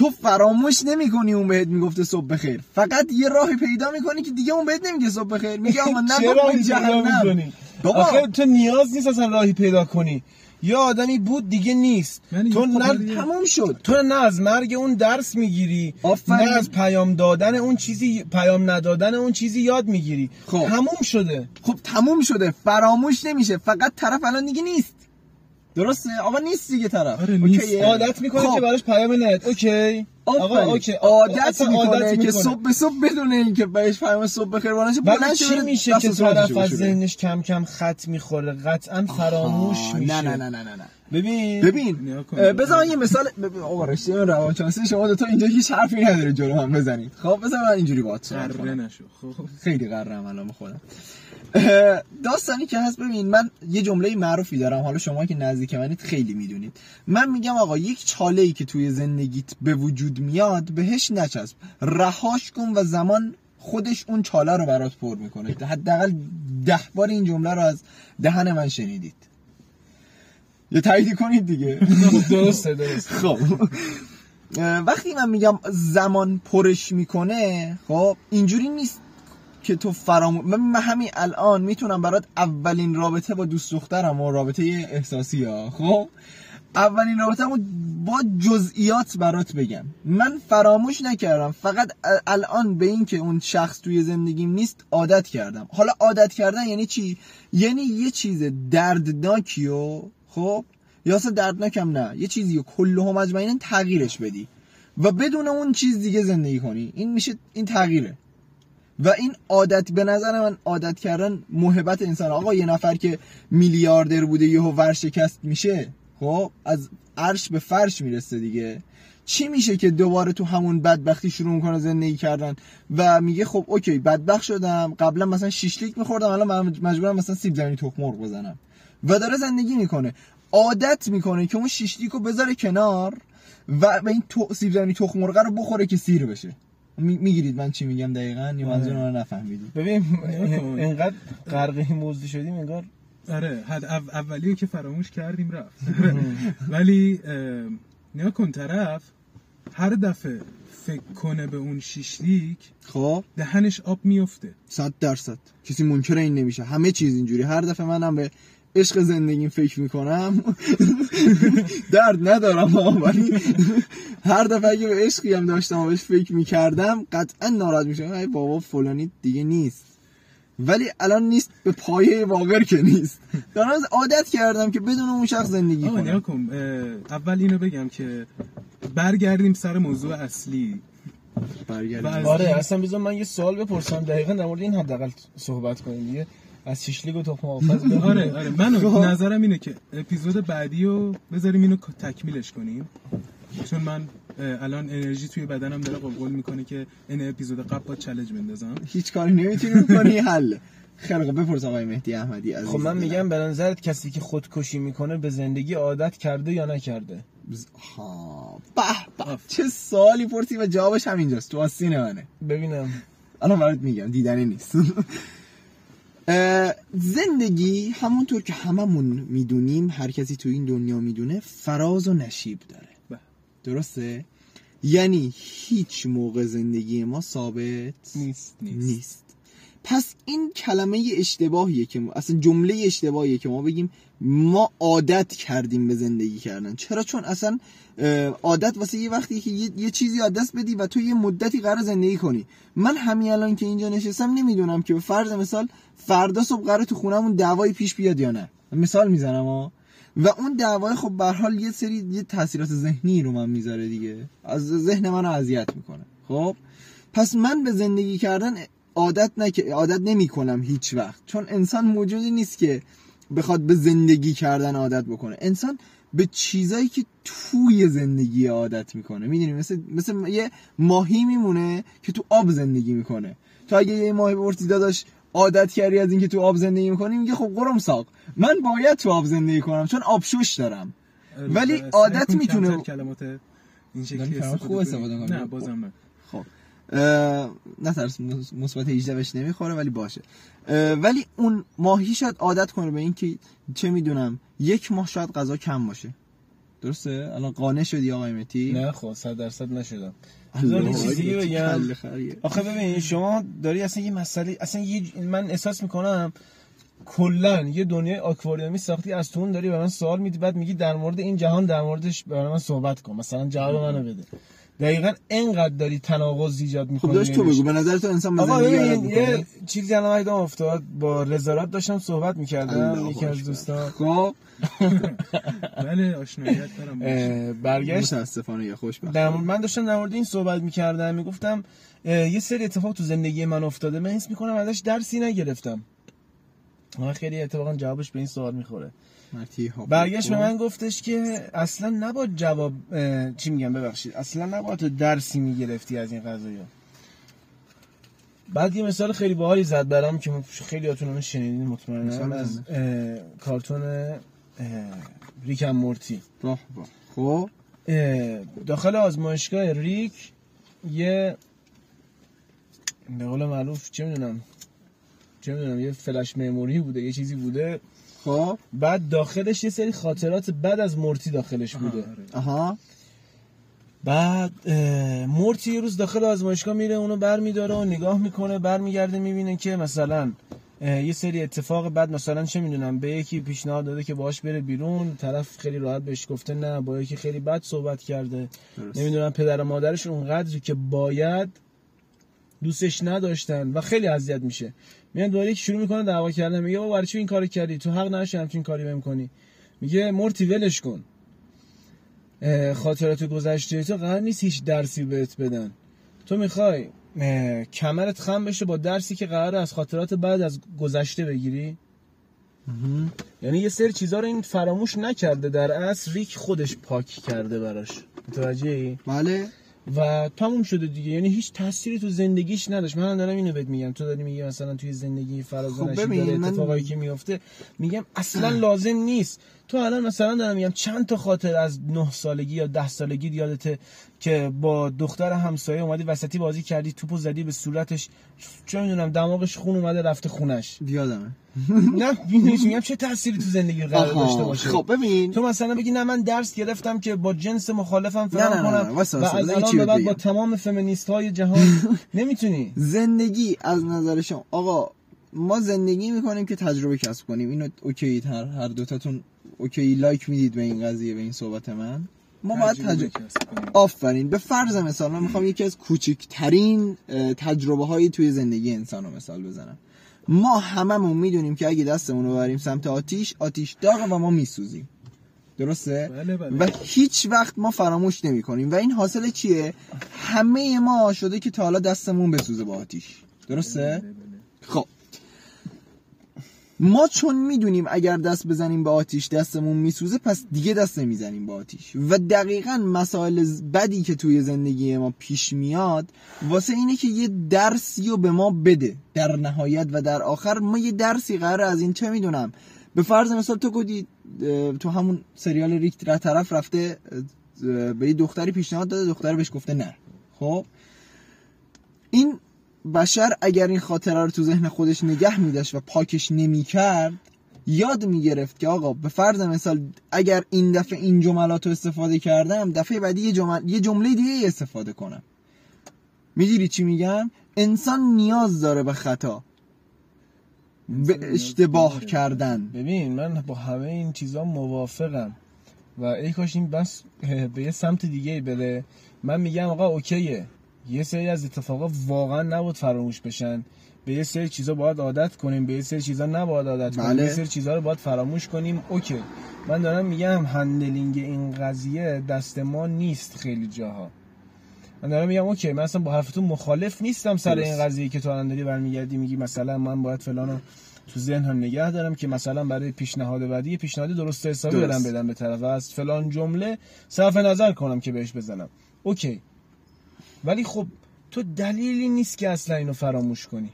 تو فراموش نمی کنی اون بهت می‌گفته صبح بخیر. فقط یه راهی پیدا می‌کنی که دیگه اون بهت نمیگه صبح بخیر. میگه آقا نه [LAUGHS] پیدا جهنم. آخه تو نیاز نیست اصلا راهی پیدا کنی. یه آدمی بود دیگه نیست. یه تو خب نه تموم شد. تو نه از مرگ اون درس می‌گیری آفرین. نه از پیام دادن اون چیزی پیام ندادن اون چیزی یاد می‌گیری. خب. تموم شده. خب تموم شده. فراموش نمیشه. فقط طرف الان دیگه نیست. درسته؟ آقا نیست دیگه طرف. آره، نیست. اوکیه؟ عادت می‌کنه خب. که براش پیام نیاد اوکی. آقا،. اوکی. عادت می‌کنه عادت که. صبح به صبح بدون اینکه بهش فهم صبح بخیر بانشه ولی بلند چی میشه که طرف از. ذهنش کم کم خط می‌خوره؟ قطعا فراموش میشه. نه نه نه نه نه. ببین. ببین بذار یه مثال آقا رشته روانشناسی شما دو تا اینجا هیچ حرفی نداره جلو هم بزنید. خب بذار من اینجوری باهات صحبت کنم خب. خیلی قررم الان خودم [LAUGHS] داستانی که هست ببین من یه جمله معروفی دارم حالا شما که نزدیک منید خیلی می‌دونید. من میگم آقا یک چاله ای که توی زندگیت به وجود میاد بهش نچسب. رهاش کن و زمان خودش اون چاله رو برات پر می‌کنه. حداقل ده بار این جمله رو از دهن من شنیدید. یا تایید کنید دیگه. [LAUGHS] درسته درسته. خب. وقتی من میگم زمان پرش می‌کنه خب اینجوری نیست. که تو فرامو من همین الان می‌تونم برات اولین رابطه با دوست دخترم و رابطه احساسی ها. خب؟ اولین رابطه با جزئیات برات بگم. من فراموش نکردم. فقط الان به این که اون شخص توی زندگیم نیست عادت کردم. حالا عادت کردن یعنی چی؟ یعنی یه چیز دردناکی و خب؟ یا اصلا دردناکم نه. یه چیزی رو کله مجمعین تغییرش بدی. و بدون اون چیز دیگه زندگی کنی. این میشه این تغییره. و این عادت به نظر من عادت کردن محبت انسان آقا یه نفر که میلیاردر بوده یهو ورشکست میشه خب از عرش به فرش می‌رسه دیگه. چی میشه که دوباره تو همون بدبختی شروع می‌کنه زندگی کردن؟ و میگه خب اوکی بدبخت شدم. قبلا مثلا شیشلیک میخوردم الان مجبورم مثلا سیب زمینی تخم مرغ بزنم. و داره زندگی می‌کنه. عادت می‌کنه که اون شیشلیک رو بذاره کنار و به این تو... سیب زمینی تخم مرغ رو بخوره که سیر بشه. می‌گیرید من چی میگم دقیقا؟ یا منظور رو نفهمیدید. ببین. [LAUGHS] اینقدر غرق این موضوع شدیم انگار آره حد او- اولیه که فراموش کردیم رفت. [LAUGHS] ولی نیا کن طرف هر دفعه فکر کنه به اون شیشلیک خب. دهنش آب میفته صد درصد. کسی منکر این نمیشه. همه چیز اینجوری. هر دفعه منم به عشق زندگیم فکر می‌کنم. [LAUGHS] درد ندارم ولی هر دفعه اگه به عشقی هم داشتم و بهش فکر می‌کردم قطعا ناراحت میشم ای بابا فلانی دیگه نیست. ولی الان نیست به پایه واقر که نیست. دارم از عادت کردم که بدون اون شخص زندگی کنم. کن اول اینو بگم که برگردیم سر موضوع اصلی. برگردیم. آره اصلا بذار من یه سوال بپرسم. دقیقا در مورد این حداقل صحبت کنیم دیگه. از شیشلیک و تخم آفز آره آره. من خب. نظرم اینه که اپیزود بعدی رو بذاریم اینو تکمیلش کنیم. چون من الان انرژی توی بدنم داره قلقل می‌کنه که این اپیزود قبل با چالش بندازم. هیچ کاری نمی‌تونی کنی حل. خیلی بپرس آقای مهدی احمدی عزیز. خب من. میگم به نظرت کسی که خودکشی می‌کنه به زندگی عادت کرده یا نکرده؟ بز- ها به به. چه سوالی پرسی و جوابش همینجاست. تو آستین منه. ببینم. الان برات میگم دیدنی نیست. زندگی همونطور که هممون می‌دونیم هر کسی تو این دنیا می‌دونه فراز و نشیب داره. بله. درسته؟ یعنی هیچ موقع زندگی ما ثابت نیست. نیست. پس این کلمه اشتباهیه که ما اصلا جمله اشتباهیه که ما بگیم ما عادت کردیم به زندگی کردن. چرا؟ چون اصلا عادت واسه یه وقتی که یه, چیزی از دست بدی و تو یه مدتی قرار زندگی کنی. من همین الان که اینجا نشستم نمی‌دونم که به فرض مثال فردا صبح قرار تو خونمون دعوای پیش بیاد یا نه. مثال می‌زنم ها و اون دعوای خب به حال یه سری یه تاثیرات ذهنی رو من می‌ذاره دیگه. از ذهن منو اذیت می‌کنه. خب؟ پس من به زندگی کردن عادت نک... عادت نمی کنم هیچ وقت. چون انسان موجودی نیست که بخواد به زندگی کردن عادت بکنه. انسان به چیزایی که توی زندگی عادت می‌کنه. می‌دونی مثل مثل یه ماهی میمونه که تو آب زندگی می‌کنه. تو اگه یه ماهی بپرسی داداش عادت کردی از اینکه تو آب زندگی می‌کنی؟ میگه خب قرم ساق. من باید تو آب زندگی کنم چون آبشوش دارم. ولی عادت میتونه- کلمات این شکلی خوب استفاده. نه بازم نه. نه ترس مثبت 18 بهش نمی‌خوره ولی باشه. ولی اون ماهی شاید عادت کنه به اینکه چه می‌دونم یک ماه شاید غذا کم باشه. درسته؟ الان قانع شدی آقای متی؟ نه خب صد درصد نشدم. چیزی بگم. آخه ببین شما داری اصلا یه مسئله اصلا یه من احساس می‌کنم کلا یه دنیای آکواریومی ساختی از تو اون داری به من سوال میدی بعد میگی در مورد این جهان در موردش به من صحبت کن. مثلا جواب منو بده. دقیقا انقدر داری تناقض ایجاد خب می‌کنی داشت تو بگو به نظر تو انسان می‌کنه یه چیزی الان یادم افتاد با رزارت داشتم صحبت می‌کردم یکی از. دوستان. خب. [LAUGHS] بله آشنایت دارم برگشت. متاسفانه یا خوشبخت. در مورد من داشتم در مورد این صحبت می‌کردم می‌گفتم یه سری اتفاق تو زندگی من افتاده من حس می‌کنم ازش درسی نگرفتم. من خیلی اتفاقا جوابش به این سوال می‌خوره. برگشت به. من گفتش که اصلا نباید جواب چی میگم ببخشید اصلا نباید تو درسی می‌گرفتی از این قضايا بعد یه مثال خیلی باحالی زد برام که خیلی هاتون اونو شنیدین مطمئنم مثال از. اه، کارتون اه، ریک ام مورتی. خب داخل آزمایشگاه ریک یه به قول معروف چه می‌دونم چه می‌دونم یه فلش مموری بوده یه چیزی بوده خب بعد داخلش یه سری خاطرات بد از مورتی داخلش بوده آره. آها بعد مورتی یه روز داخل آزمایشگاه میره اونو برمیداره و نگاه می‌کنه برمیگرده می‌بینه که مثلا یه سری اتفاق بعد مثلا چه می‌دونم به یکی پیشنهاد داده که باش بره بیرون طرف خیلی راحت بهش گفته نه با یکی خیلی بد صحبت کرده درست. نمی‌دونم پدر و مادرش اونقدری که باید دوستش نداشتن و خیلی اذیت میشه. میاد دوباره یکی شروع می‌کنه دعوا کردن. میگه بابا برای چی این کارو کردی؟ تو حق نداشتی همچین کاری بهم کنی. میگه مورتی ولش کن. خاطرات گذشته. تو قرار نیست هیچ درسی بهت بدن. تو می‌خوای کمرت خم بشه با درسی که قرار از خاطرات بعد از گذشته بگیری. یعنی یه سری چیزا رو این فراموش نکرده در اصل ریک خودش پاک کرده براش. متوجه ای؟ بله. و تموم شده دیگه. یعنی هیچ تأثیری تو زندگیش نداشت. من دارم اینو بهت میگم. تو داری میگی مثلا توی زندگی فراز و خب نشیب ببین، داره من- اتفاقایی که میفته. میگم اصلا لازم نیست. تو الان مثلا دارم میگم چند تا خاطر از نه سالگی یا ده سالگی یادته که با دختر همسایه اومدی وسطی بازی کردی توپو زدی به صورتش چه می‌دونم دماغش خون اومده رفته خونش. یادمه. نه می‌دونی میگم چه تأثیری تو زندگی قرار داشته. باشه خب ببین تو مثلا بگی نه من درس گرفتم که با جنس مخالفم نه، کنم و. از الان به بعد با. تمام فمینیست های جهان نمی‌تونی زندگی از نظر شما آقا ما زندگی می‌کنیم که تجربه کسب کنیم اینو اوکی هر هر دوتاتون اوکی لایک می‌دید به این قضیه به این صحبت من ما باید تجربه. آفرین به فرض مثال من می‌خوام یکی از کوچکترین تجربه هایی توی زندگی انسان رو مثال بزنم ما هممون می‌دونیم که اگه دستمون رو ببریم سمت آتیش آتیش داغ و ما میسوزیم. درسته؟ بله بله. و هیچ وقت ما فراموش نمی کنیم و این حاصل چیه؟ همه ما شده که تا حالا دستمون بسوزه با آتیش. درسته؟ بله، بله. خب. ما چون می‌دونیم اگر دست بزنیم به آتیش دستمون میسوزه پس دیگه دست نمی‌زنیم به آتیش. و دقیقا مسائل بدی که توی زندگی ما پیش میاد واسه اینه که یه درسی رو به ما بده. در نهایت و در آخر ما یه درسی قراره از این چه می‌دونم به فرض مثال تو گفتی تو همون سریال ریک را طرف رفته به یه دختری پیشنهاد داده دختر بهش گفته نه. خب؟ این بشر اگر این خاطره رو تو ذهن خودش نگه میداشت و پاکش نمی‌کرد یاد می‌گرفت که آقا به فرض مثال اگر این دفعه این جملات رو استفاده کردم دفعه بعدی یه, جمل... یه جمله دیگه استفاده کنم. می‌دونی چی میگم؟ انسان نیاز داره به خطا. به اشتباه. کردن. ببین من با همه این چیزا موافقم. و ای کاش این بحث [LAUGHS] به یه سمت دیگه بره. من میگم آقا okay ه. یه سری از اتفاقا واقعا نباید فراموش بشن. به یه سری چیزا باید عادت کنیم به یه سری چیزا نباید عادت کنیم. بله. یه سری چیزا رو باید فراموش کنیم. okay. من دارم میگم handling این قضیه دست ما نیست خیلی جاها. من دارم میگم okay من اصلا با حرفتون مخالف نیستم سر. این قضیه که تو الان داری برمیگردی میگی مثلا من باید فلانو تو ذهن هم نگه دارم که مثلا برای پیشنهاد بعدی پیشنهاد درست حسابی درست. برم بدم به طرف. از فلان جمله صرف نظر کنم که بهش بزنم. اوکی. ولی خب تو دلیلی نیست که اصلا اینو فراموش کنی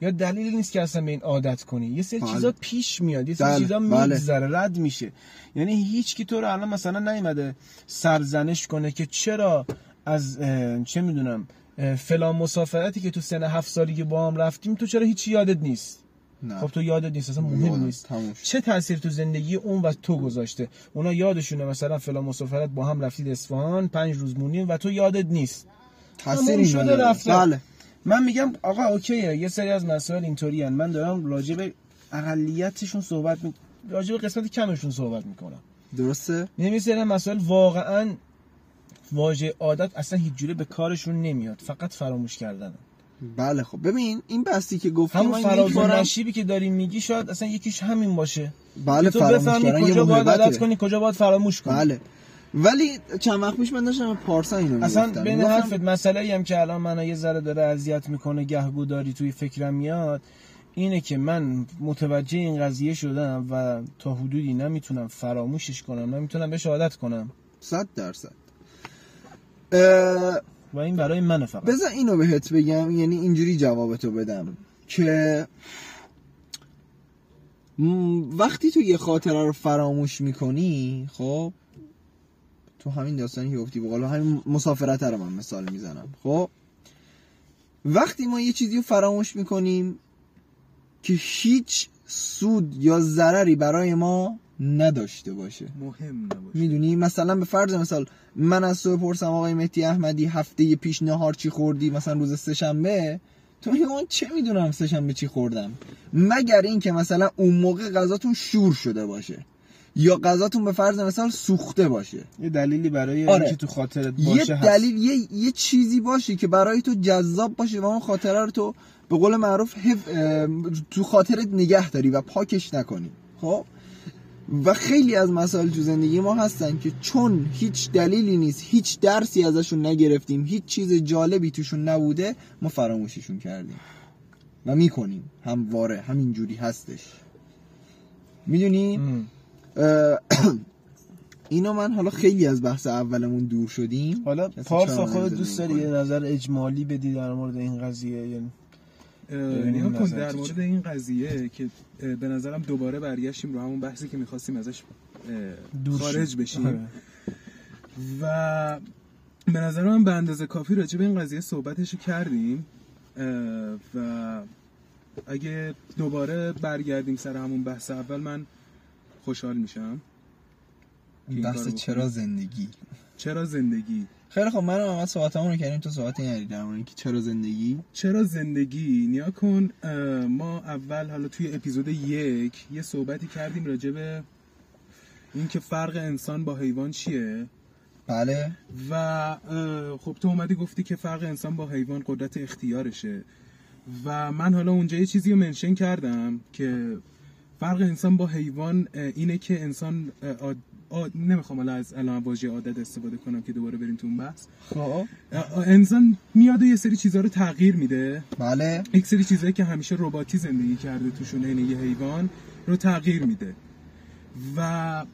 یا دلیلی نیست که اصلا به این عادت کنی یه سری بله. چیزا پیش میاد یه سری بله، چیزا بله. میگذره رد میشه یعنی هیچ کی تو رو الان مثلا نیومده سرزنش کنه که چرا از چه می‌دونم فلان مسافرتی که تو سن هفت سالگی با هم رفتیم تو چرا هیچی یادت نیست نه خب تو یادت نیست اصلا مهم. نیست تموم شد. چه تاثیر تو زندگی اون و تو گذاشته اونا یادشونه مثلا فلان مسافرت با هم رفتید اصفهان پنج روز مونیم و تو یادت نیست تأثیری شده. رفته. بله. من میگم آقا اوکیه یه سری از مسائل اینطوری من دارم راجع به اقلیتشون صحبت می... راجع به قسمت کمشون صحبت می‌کنم. درسته؟ یه سری مسائل واقعا واژه عادت اصلا هیچ جوره به کارشون نمیاد. فقط فراموش کردن. بله خب. ببین این بستی که گفتی همون فراز و نشیبی که داری میگی شاید اصلا یکیش همین باشه. بله تو فراموش بفهمی کجا باید. عادت کنی کجا باید فراموش کنی. بله. ولی چند وقت پیش من داشتم به پارسا اینو اصلا بین می‌گفتم حرفت مسئله هم که الان منو یه ذره داره اذیت می‌کنه گهگوداری توی فکرم میاد اینه که من متوجه این قضیه شدم و تا حدودی نمی‌تونم فراموشش کنم نمی‌تونم بهش عادت کنم. صد درصد. اه، و این برای منه فقط. بذار اینو بهت بگم یعنی اینجوری جوابتو بدم که م، وقتی تو یه خاطره رو فراموش می‌کنی خب تو همین داستانی که گفتی بقول همین مسافرت رو من مثال می‌زنم. خب؟ وقتی ما یه چیزی رو فراموش می‌کنیم که هیچ سود یا ضرری برای ما نداشته باشه. مهم نباشه. می‌دونی؟ مثلا به فرض مثال من از تو بپرسم آقای مهدی احمدی هفته پیش نهار چی خوردی؟ مثلا روز سهشنبه تو میگی من چه می‌دونم سهشنبه چی خوردم؟ مگر اینکه مثلا اون موقع غذاتون شور شده باشه. یا غذاتون به فرض مثال سوخته باشه. یه دلیلی برای آره. اینکه تو خاطرت یه باشه هست. دلیل یه, یه چیزی باشه که برای تو جذاب باشه و اون خاطره رو تو به قول معروف. اه، تو خاطرت نگه داری و پاکش نکنی. خب؟ و خیلی از مسائل تو زندگی ما هستن که چون هیچ دلیلی نیست هیچ درسی ازشون نگرفتیم هیچ چیز جالبی توشون نبوده ما فراموششون کردیم. و می‌کنیم. همواره همینجوری هستش. می‌دونی؟ [CLEARS THROAT] اینو من حالا خیلی از بحث اولمون دور شدیم حالا پارسا نمی‌زنه دوست داری یه نظر اجمالی بدی در مورد این قضیه یعنی نگاه کن در. مورد این قضیه که به نظرم دوباره برگشتیم رو همون بحثی که می‌خواستیم ازش خارج شیم. بشیم آره. و به نظر من به اندازه کافی راجع به این قضیه صحبتش کردیم و اگه دوباره برگردیم سر همون بحث اول من خوشحال میشم که بحث چرا. زندگی؟ چرا زندگی؟ خیلی خب من محمد صحبتمون رو کردیم تو صحبت نری در مورد اینکه چرا زندگی؟ چرا زندگی؟ نیا کن ما اول حالا توی اپیزود یک یه صحبتی کردیم راجع به اینکه فرق انسان با حیوان چیه. بله. و خب تو اومدی گفتی که فرق انسان با حیوان قدرت اختیارشه. و من حالا اونجا یه چیزی رو منشن کردم که فرق انسان با حیوان اینه که انسان عاد- عاد- نمی‌خوام حالا از الان واژه عادت استفاده کنم که دوباره بریم تو اون بحث. خب. انسان میاد و یه سری چیزها رو تغییر میده. بله. یک سری چیزایی که همیشه رباتی زندگی کرده توشون عین یه حیوان رو تغییر میده. و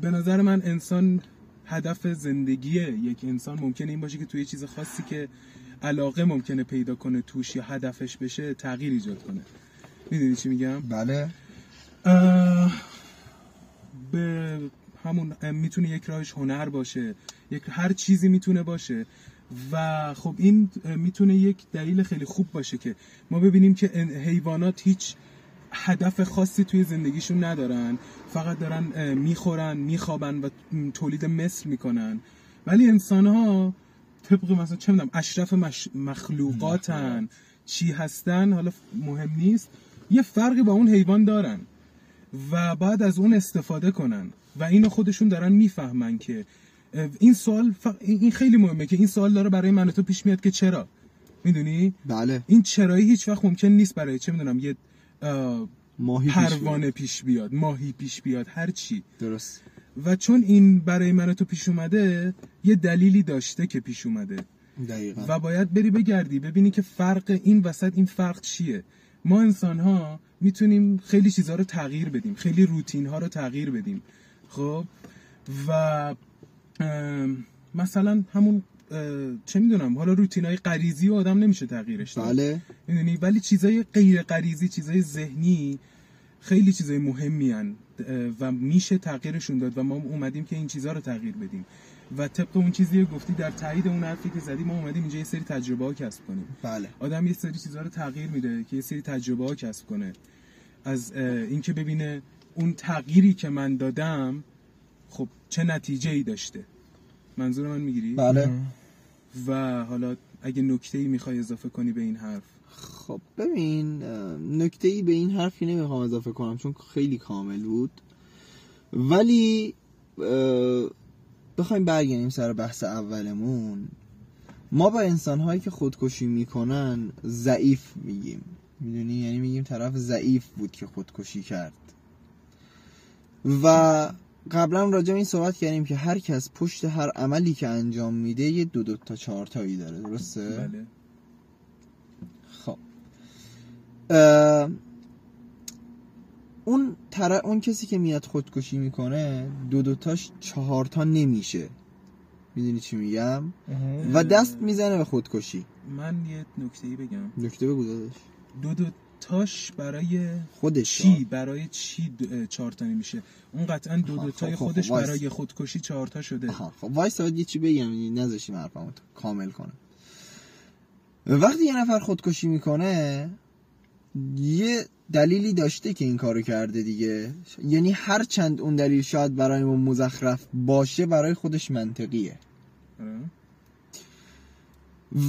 به نظر من انسان هدف زندگی یک انسان ممکنه این باشه که توی یه چیز خاصی که علاقه ممکنه پیدا کنه توش یا هدفش بشه تغییر ایجاد کنه. می‌دونی چی میگم؟ بله. به همون می‌تونه یک راهش هنر باشه یک هر چیزی می‌تونه باشه و خب این می‌تونه یک دلیل خیلی خوب باشه که ما ببینیم که ان- حیوانات هیچ هدف خاصی توی زندگیشون ندارن فقط دارن می‌خورن میخوابن و تولید مثل می‌کنن. ولی انسان ها طبق مثلا چه می‌دونم اشرف مش... مخلوقاتن چی هستن حالا مهم نیست یه فرقی با اون حیوان دارن. و بعد از اون استفاده کنن. و اینو خودشون دارن می‌فهمن که این سوال ف... این خیلی مهمه که این سوال داره برای من و تو پیش میاد که چرا؟ می‌دونی؟ بله. این چرایی هیچ وقت ممکن نیست برای چه می‌دونم یه اه، ماهی پیش پروانه پیش بیاد ماهی پیش بیاد هر چی. بیاد. درست. و چون این برای من تو پیش اومده یه دلیلی داشته که پیش اومده. دقیقا. و باید بری بگردی ببینی که فرق این وسط این فرق چیه. ما انسان ها می‌تونیم خیلی چیزها رو تغییر بدیم خیلی روتین ها رو تغییر بدیم. خب؟ و مثلا همون چه می‌دونم حالا روتین های غریزی و آدم نمیشه تغییرش داد. بله. می‌دونی؟ ولی چیزای غیر غریزی چیزای ذهنی خیلی چیزای مهمی هن و میشه تغییرشون داد و ما اومدیم که این چیزها رو تغییر بدیم. و طبق اون چیزی که گفتی در تایید اون حرفی که زدی ما اومدیم اینجا یه سری تجربه ها کسب کنیم. بله. آدم یه سری چیزها رو تغییر میده که یه سری تجربه ها کسب کنه. از اینکه ببینه اون تغییری که من دادم خب چه نتیجه ای داشته؟ منظور من می‌گیری؟ بله. و حالا اگه نکته ای می‌خوای اضافه کنی به این حرف؟ خب ببین نکته ای به این حرفی نمی‌خوام اضافه کنم چون خیلی کامل بود. ولی اه، بخوایم برگردیم سر بحث اولمون. ما با انسان هایی که خودکشی می‌کنن ضعیف میگیم. می‌دونی؟ یعنی میگیم طرف ضعیف بود که خودکشی کرد. و قبلا راجع به این صحبت کردیم که هر کس پشت هر عملی که انجام میده یه دو دو تا چهار تایی داره. درسته؟ بله. خب. اون تر... اون کسی که میاد خودکشی می‌کنه دو دوتاش چهار تا نمیشه. می‌دونی چی میگم؟ و دست می‌زنه به خودکشی. من یه نکته ای بگم. نکته بگو داداش. دو دو تاش برای خودش چی؟ برای چی دو- چهار تا نمیشه؟ اون قطعا دو دو تای خب، خب، خودش خب، وایس. برای خودکشی چهار تا شده خب وایس یه چی بگم. نذاشیم حرفمو کامل کنم وقتی یه نفر خودکشی می‌کنه یه دلیلی داشته که این کارو کرده دیگه. یعنی هر چند اون دلیل شاید برای ما مزخرف باشه برای خودش منطقیه.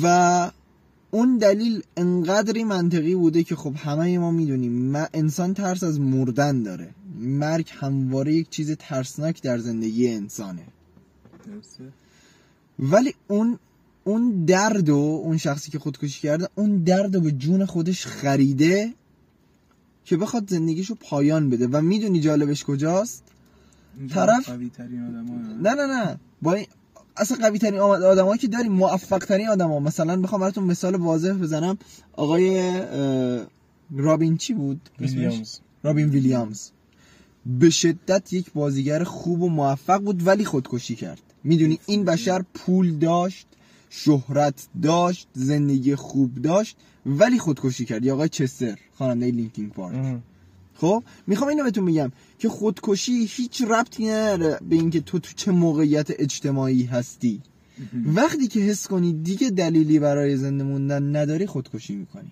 و اون دلیل انقدری منطقی بوده که خب همه ما می‌دونیم انسان ترس از مردن داره. مرگ همواره یک چیز ترسناک در زندگی انسانه. ولی اون اون درد و اون شخصی که خودکشی کرده اون درد رو به جون خودش خریده که بخواد زندگیشو پایان بده. و می‌دونی جالبش کجاست؟ طرف- قوی ترین آدم نه نه نه. با این اصلا قوی ترین آدمایی که داریم موفق ترین آدما مثلا بخوام براتون مثال واضح بزنم. آقای رابین چی بود؟ ویلیامز. رابین ویلیامز. به شدت یک بازیگر خوب و موفق بود ولی خودکشی کرد. می‌دونی این بشر پول داشت شهرت داشت زندگی خوب داشت. ولی خودکشی کرد. یا آقای چستر خواننده لینکین پارک. خب می‌خوام اینو بهتون بگم که خودکشی هیچ ربطی نداره به اینکه تو تو چه موقعیت اجتماعی هستی. وقتی که حس کنی دیگه دلیلی برای زنده موندن نداری خودکشی می‌کنی.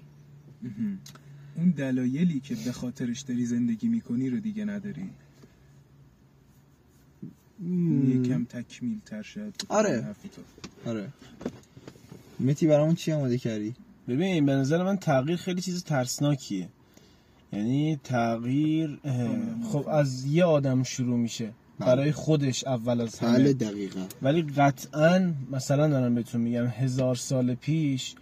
اون دلایلی که به خاطرش داری زندگی می‌کنی رو دیگه نداری. یکم تکمیل تر بکنم آره. آره. متی برامون چی آماده کردی؟ ببین به نظر من تغییر خیلی چیز ترسناکیه. یعنی تغییر خب از یه آدم شروع میشه. بله. برای خودش اول از همه. بله دقیقا. ولی قطعا مثلا دارم بهتون میگم هزار سال پیش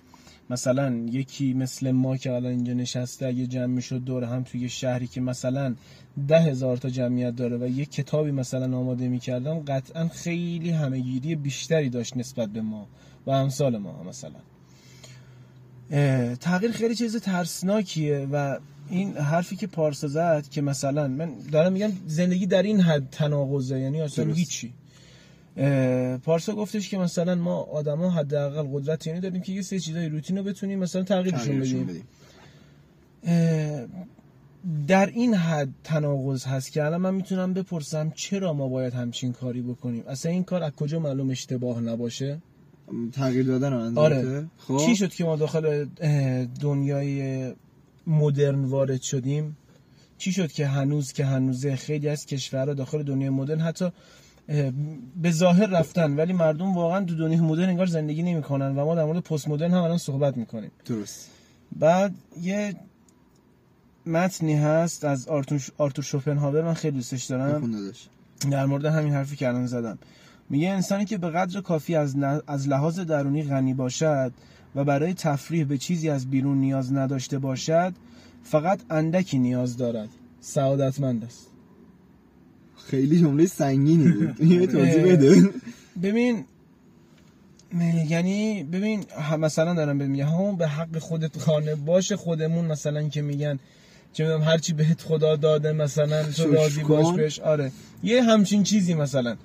مثلا یکی مثل ما که الان اینجا نشسته اگه جمع می‌شد دور هم توی شهری که مثلا ده هزار تا جمعیت داره و یه کتابی مثلا آماده می‌کردم قطعا خیلی همهگیری بیشتری داشت نسبت به ما و امثال ما مثلا. تغییر خیلی چیز ترسناکیه و این حرفی که پارسا زد که مثلا من دارم میگم زندگی در این حد تناقضه یعنی اصلا. هیچی پارسا گفتش که مثلا ما آدما حداقل قدرت یعنی داریم که یه سری چیزای روتین رو بتونیم مثلا تغییرشون بدیم. در این حد تناقض هست که الان من می‌تونم بپرسم چرا ما باید همچین کاری بکنیم؟ اصلا این کار از کجا معلوم اشتباه نباشه؟ تغییر دادن رو آره. خب؟ چی شد که ما داخل دنیای مدرن وارد شدیم؟ چی شد که هنوز که هنوزه خیلی از کشورها داخل دنیای مدرن حتی به ظاهر رفتن ولی مردم واقعا تو دنیای مدرن انگار زندگی نمی‌کنن و ما در مورد پست مدرن هم الان صحبت می‌کنیم. درست. بعد یه متنی هست از آرتور, آرتور شوپنهاور من خیلی دوستش دارم. در مورد همین حرفی که الان زدم. میگه انسانی که به قدر کافی از, ن- از لحاظ درونی غنی باشد و برای تفریح به چیزی از بیرون نیاز نداشته باشد فقط اندکی نیاز دارد. سعادتمند است. خیلی جمله سنگینی بود. توضیح. بده. ببین یعنی ببین مثلا دارم بهت میگم همون به حق خودت خانه باشه خودمون مثلا که میگن چه می‌دونم هرچی بهت خدا داده مثلا تو راضی باش. بهش آره. یه همچین چیزی مثلا.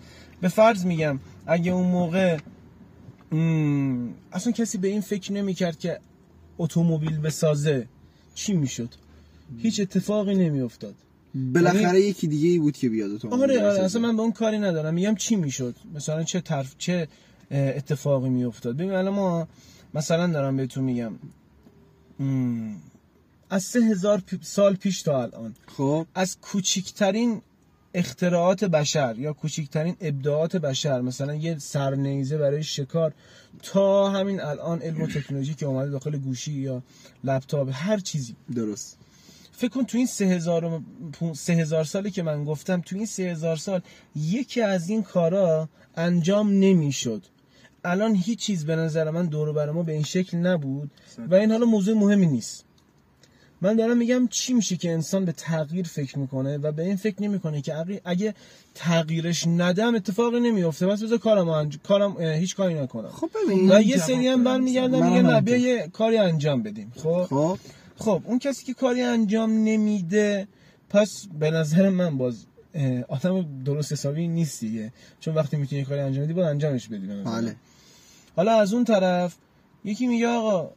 به فرض میگم اگه اون موقع اصلا کسی به این فکر نمی‌کرد که اتومبیل بسازه چی می‌شد؟ هیچ اتفاقی نمیافتاد. بالاخره یکی دیگه ای بود که بیاد تو آره آره اصلا من به اون کاری ندارم. میگم چی می‌شد؟ مثلا چه طرف چه اتفاقی میافتاد؟ ببین الان ما مثلا دارم بهتون میگم از سه هزار سال پیش تا الان خب. از کوچکترین اختراعات بشر یا کوچکترین ابداعات بشر مثلا یه سرنیزه برای شکار تا همین الان علم و تکنولوژی که اومده داخل گوشی یا لپتاپ هر چیزی. درست. فکر کن تو این سه هزار, و پون- سه هزار سالی که من گفتم تو این سه هزار سال یکی از این کارا انجام نمی‌شد. الان هیچ چیز به نظر من دور و بر ما به این شکل نبود و این حالا موضوع مهمی نیست. من دارم میگم چی میشه که انسان به تغییر فکر می‌کنه و به این فکر نمی‌کنه که اگه- تغییرش ندم اتفاقی نمیفته بس بذار کارم انج... کارم هیچ کاری نکنم. خب ببین و یه سری هم. برمیگردن میگن نه. بیا یه کاری انجام بدیم. خب؟ خب. خب اون کسی که کاری انجام نمیده پس به نظر من باز آدم درست حسابی نیست دیگه. چون وقتی می‌تونی کاری انجام بدی باید انجامش بدی. بله. حالا از اون طرف یکی میگه آقا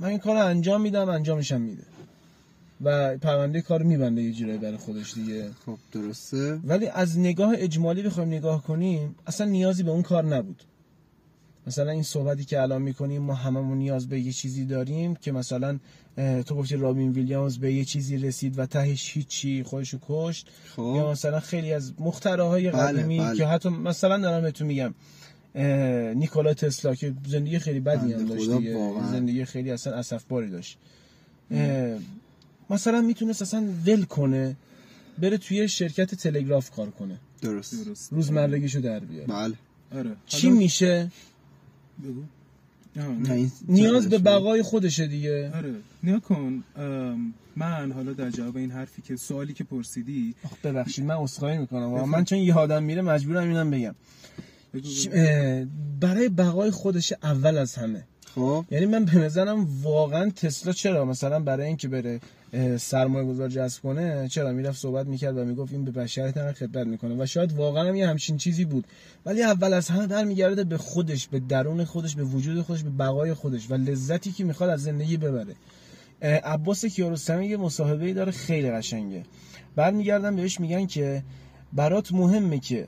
من این کار انجام میدم انجامشم میده. و پرونده کار میبنده یه جورایی برای خودش دیگه. خب درسته. ولی از نگاه اجمالی بخوایم نگاه کنیم اصلا نیازی به اون کار نبود. مثلا این صحبتی که الان می‌کنیم ما هممون نیاز به یه چیزی داریم که مثلا تو گفتی رابین ویلیامز به یه چیزی رسید و تهش هیچی خودشو کشت. یا خب مثلا خیلی از مخترعهای بله، قدیمی بله. که حتی مثلا دارم بهتون میگم نیکولا تسلا که زندگی خیلی بدی هم داشت دیگه. زندگی خیلی اصلا اسفباری داشت. مثلا می‌تونست اصلا ول کنه بره توی شرکت تلگراف کار کنه. درست. درست. روزمرگیشو در بیاره. بله. آره. چی حالا میشه؟ بگو. نه، نیاز به. بقای خودشه دیگه. آره. نیا کن. من حالا در جواب این حرفی که سوالی که پرسیدی. آخ، ببخشید من عذرخواهی می‌کنم. بفرم. من چون یه آدم میره مجبورم اینم بگم. برای بقای خودش اول از همه. خب. یعنی من به نظرم واقعا تسلا چرا؟ مثلا برای اینکه بره سرمایه گذار جذب کنه چرا؟ می‌رفت صحبت می‌کرد و می‌گفت این به بشریت هم خدمت می‌کنه. و شاید واقعا هم یه همچین چیزی بود. ولی اول از همه برمیگرده به خودش به درون خودش به وجود خودش به بقای خودش و لذتی که می‌خواد از زندگی ببره. عباس کیارستمی یه مصاحبه داره خیلی قشنگه. برمیگردن بهش میگن که برات مهمه که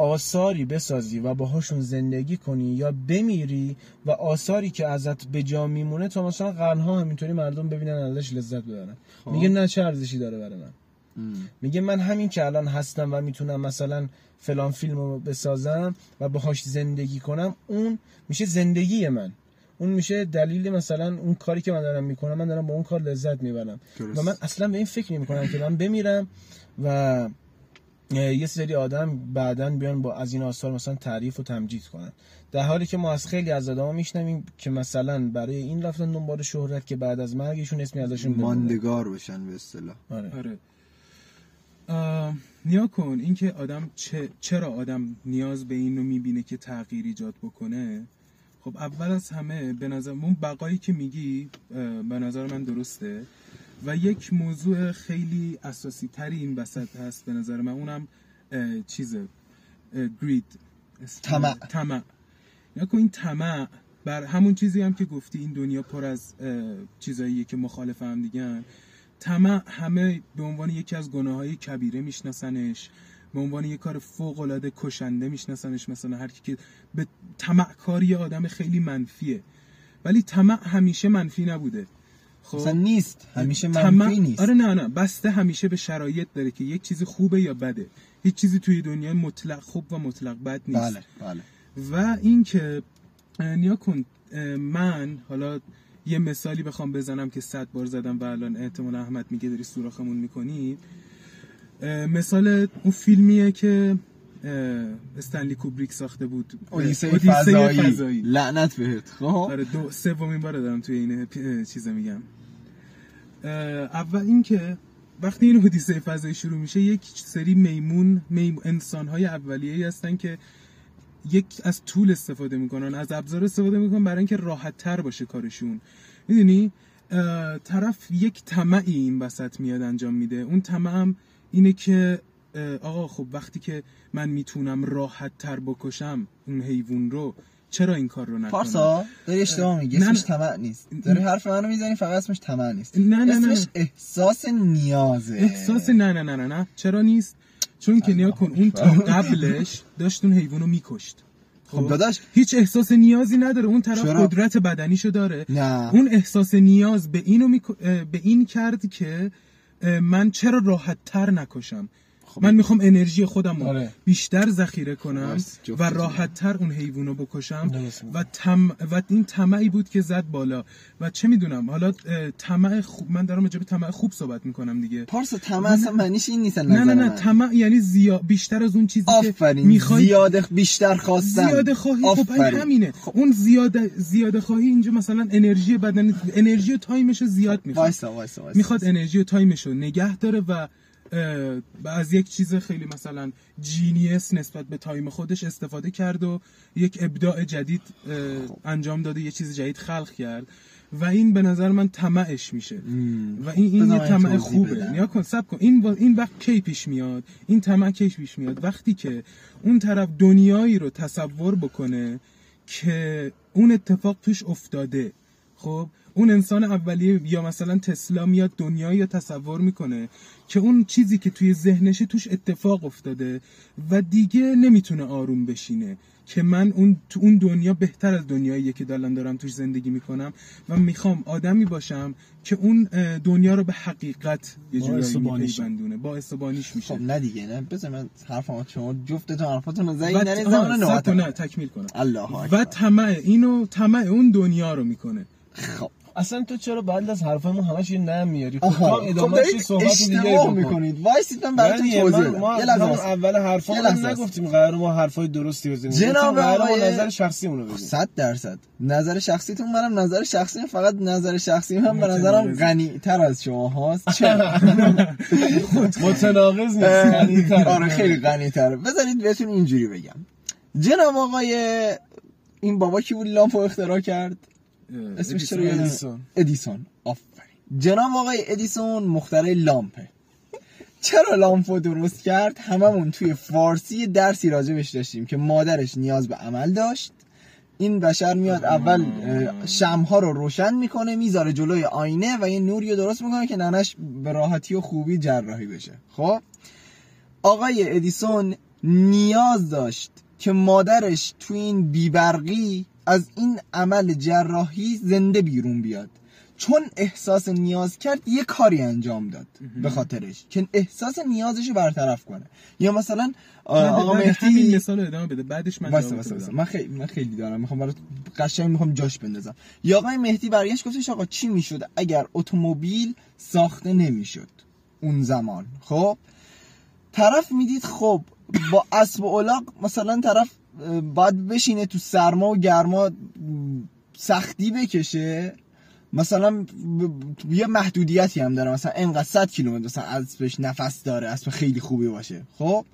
آثاری بسازی و باهاشون زندگی کنی یا بمیری و آثاری که ازت به جا میمونه تا مثلا قرنها همینطوری مردم ببینن ازش لذت ببرن خب. میگه نه چه ارزشی داره برای من ام. میگه من همین که الان هستم و می‌تونم مثلا فلان فیلم رو بسازم و باهاش زندگی کنم اون میشه زندگی من اون میشه دلیل مثلا اون کاری که من دارم می‌کنم من دارم با اون کار لذت می‌برم. و من اصلا به این فکر نمی کنم که من بمیرم و یه سری آدم بعدا بیان با از این آثار مثلا تعریف و تمجید کنن. در حالی که ما از خیلی از آدما میشنویم که مثلا برای این رفتن دنبال شهرت که بعد از مرگشون اسمی ازشون بمونه. ماندگار بشن به اصطلاح. آره. آره. نیا کن اینکه آدم چه- چرا آدم نیاز به این رو می‌بینه که تغییر ایجاد بکنه؟ خب اول از همه به نظر اون بقایی که میگی به نظر من درسته. و یک موضوع خیلی اساسی تری این وسط هست به نظر من اونم چیزه گرید طمع. طمع. این طمع بر همون چیزی هم که گفتی این دنیا پر از چیزاییه که مخالف هم دیگن طمع همه به عنوان یکی از گناه های کبیره میشناسنش به عنوان یک کار فوق العاده کشنده میشناسنش مثلا هر کی که به طمع کاری آدم خیلی منفیه. ولی طمع همیشه منفی نبوده. خب. اصلا نیست. همیشه منفی نیست. آره نه نه. بسته همیشه به شرایط داره که یک چیزی خوبه یا بده. هیچ چیزی توی دنیا مطلق خوب و مطلق بد نیست. بله بله. و اینکه نیا کن من حالا یه مثالی بخوام بزنم که صد بار زدم و الان احتمال احمد میگه داری سوراخمون می‌کنی. مثال اون فیلمیه که استنلی کوبریک ساخته بود. اودیسه فضایی. فضایی. لعنت بهت. خب؟ آره دو سومین بار دارم توی این چیز میگم. اول اینکه وقتی این اودیسه فضایی شروع میشه یک سری میمون, میمون انسان های اولیه هستن که یک از طول استفاده می‌کنن از ابزار استفاده می‌کنن برای اینکه راحت تر باشه کارشون. می‌دونی؟ طرف یک طمعی این وسط میاد انجام میده. اون طمع هم اینه که آقا خب وقتی که من می‌تونم راحت تر بکشم اون حیوان رو چرا این کار رو نکنم؟ پارسا داری اشتباه میگی. اسمش. طمع نیست. داری حرف منو می‌زنی فقط اسمش طمع نیست. نه، نه، نه، اسمش. احساس نیازه. احساس نه نه نه نه نه. چرا نیست؟ چون که نیا کن اون تا قبلش داشت اون حیوانو میکشت. خب داداش. هیچ احساس نیازی نداره. اون طرف چرا؟ قدرت بدنیشو داره. نه. اون احساس نیاز به اینو میک- اه، به این کرد که من چرا راحت تر نکشم؟ خب. من می‌خوام انرژی خودم رو آره. بیشتر ذخیره کنم. و راحت تر اون حیوانو بکشم درست. و تم و این طمعی بود که زد بالا و چه می‌دونم حالا طمع خوب من دارم راجع به طمع خوب صحبت می‌کنم دیگه پارسا طمع اصلا معنیش این نیست نه نه نه من. طمع یعنی زیاد بیشتر از اون چیزی که می‌خوای زیاد بیشتر خواستن زیاده خواهی خب. همینه اون زیاده زیاده خواهی اینجا مثلا انرژی بدن انرژی و time ش رو زیاد می‌خواد وایسا وایسا وایسا می‌خواد انرژی و time ش رو نگه داره و از یک چیز خیلی مثلا genius نسبت به time خودش استفاده کرد و یک ابداع جدید انجام داده یه چیز جدید خلق کرد. و این به نظر من طمعش میشه. و این این یه طمع خوبه. نگا کن صبر کن. این با این وقت کی پیش میاد؟ این طمع کی پیش میاد؟ وقتی که اون طرف دنیایی رو تصور بکنه که اون اتفاق توش افتاده خب؟ اون انسان اولیه یا مثلا تسلا میاد دنیایی رو تصور می‌کنه که اون چیزی که توی ذهنشه توش اتفاق افتاده و دیگه نمی‌تونه آروم بشینه. که من اون تو اون دنیا بهتر از دنیاییه که دارم دارم توش زندگی می‌کنم و می‌خوام آدمی باشم که اون دنیا رو به حقیقت یه جورایی و بانیشه. میپیوندونه. باعث و بانیش میشه. خب نه دیگه نه. بذار من حرفم شما جفتتون حرفاتون رو نرید آها، زمان. نه تکمیل کنم. الله و طمع اینو طمع اون دنیا رو می‌کنه. خب. اصلا تو چرا بعد از حرفمون همش یه نم میاری؟ خب هم خب ادامه دارید صحبت دیگه. می‌کنید. وایسید من براتون توضیح بدم. یه لحظه. اول حرفمون نگفتیم قرار ما حرفای درستی بزنیم. جناب آقای- نظر شخصیمون رو بگیم صد درصد. نظر شخصیتون منم نظر شخصی فقط نظر شخصی هم به. نظرم غنی تر از شما هاست. چرا؟ [LAUGHS] متناقض نیست یعنی تر. آره خیلی غنی تره بذارید بهتون اینجوری بگم. جناب آقای این بابا کی بود؟ لامپو اختراع کرد. اسمش چرا ادیسون. ادیسون. آفرین. جناب آقای ادیسون مخترع لامپه. چرا لامپو درست کرد؟ هممون توی فارسی درسی راجبش داشتیم که مادرش نیاز به عمل داشت. این بشر میاد اول شمها رو روشن می‌کنه می‌ذاره جلوی آینه و یه نوری رو درست می‌کنه که ننش به راحتی و خوبی جراحی بشه. خب؟ آقای ادیسون نیاز داشت که مادرش توی این بیبرقی از این عمل جراحی زنده بیرون بیاد. چون احساس نیاز کرد یه کاری انجام داد به خاطرش. که احساس نیازش رو برطرف کنه. یا مثلا آقا مهدی مثال ادامه بده. بعدش من واسه بدم. واسه. من خیلی من خیلی دارم. می‌خوام برات قشنگ می‌خوام جاش بندازم. یا آقای مهدی برگشت گفتش آقا چی می‌شد اگر اتومبیل ساخته نمی‌شد اون زمان؟ خب طرف می‌دید خب با اسب و الاغ مثلا طرف باید بشینه تو سرما و گرما سختی بکشه. مثلا یه محدودیتی هم داره. مثلا انقدر 100 کیلومتر مثلا اسبش نفس داره اسب خیلی خوبی باشه. خب؟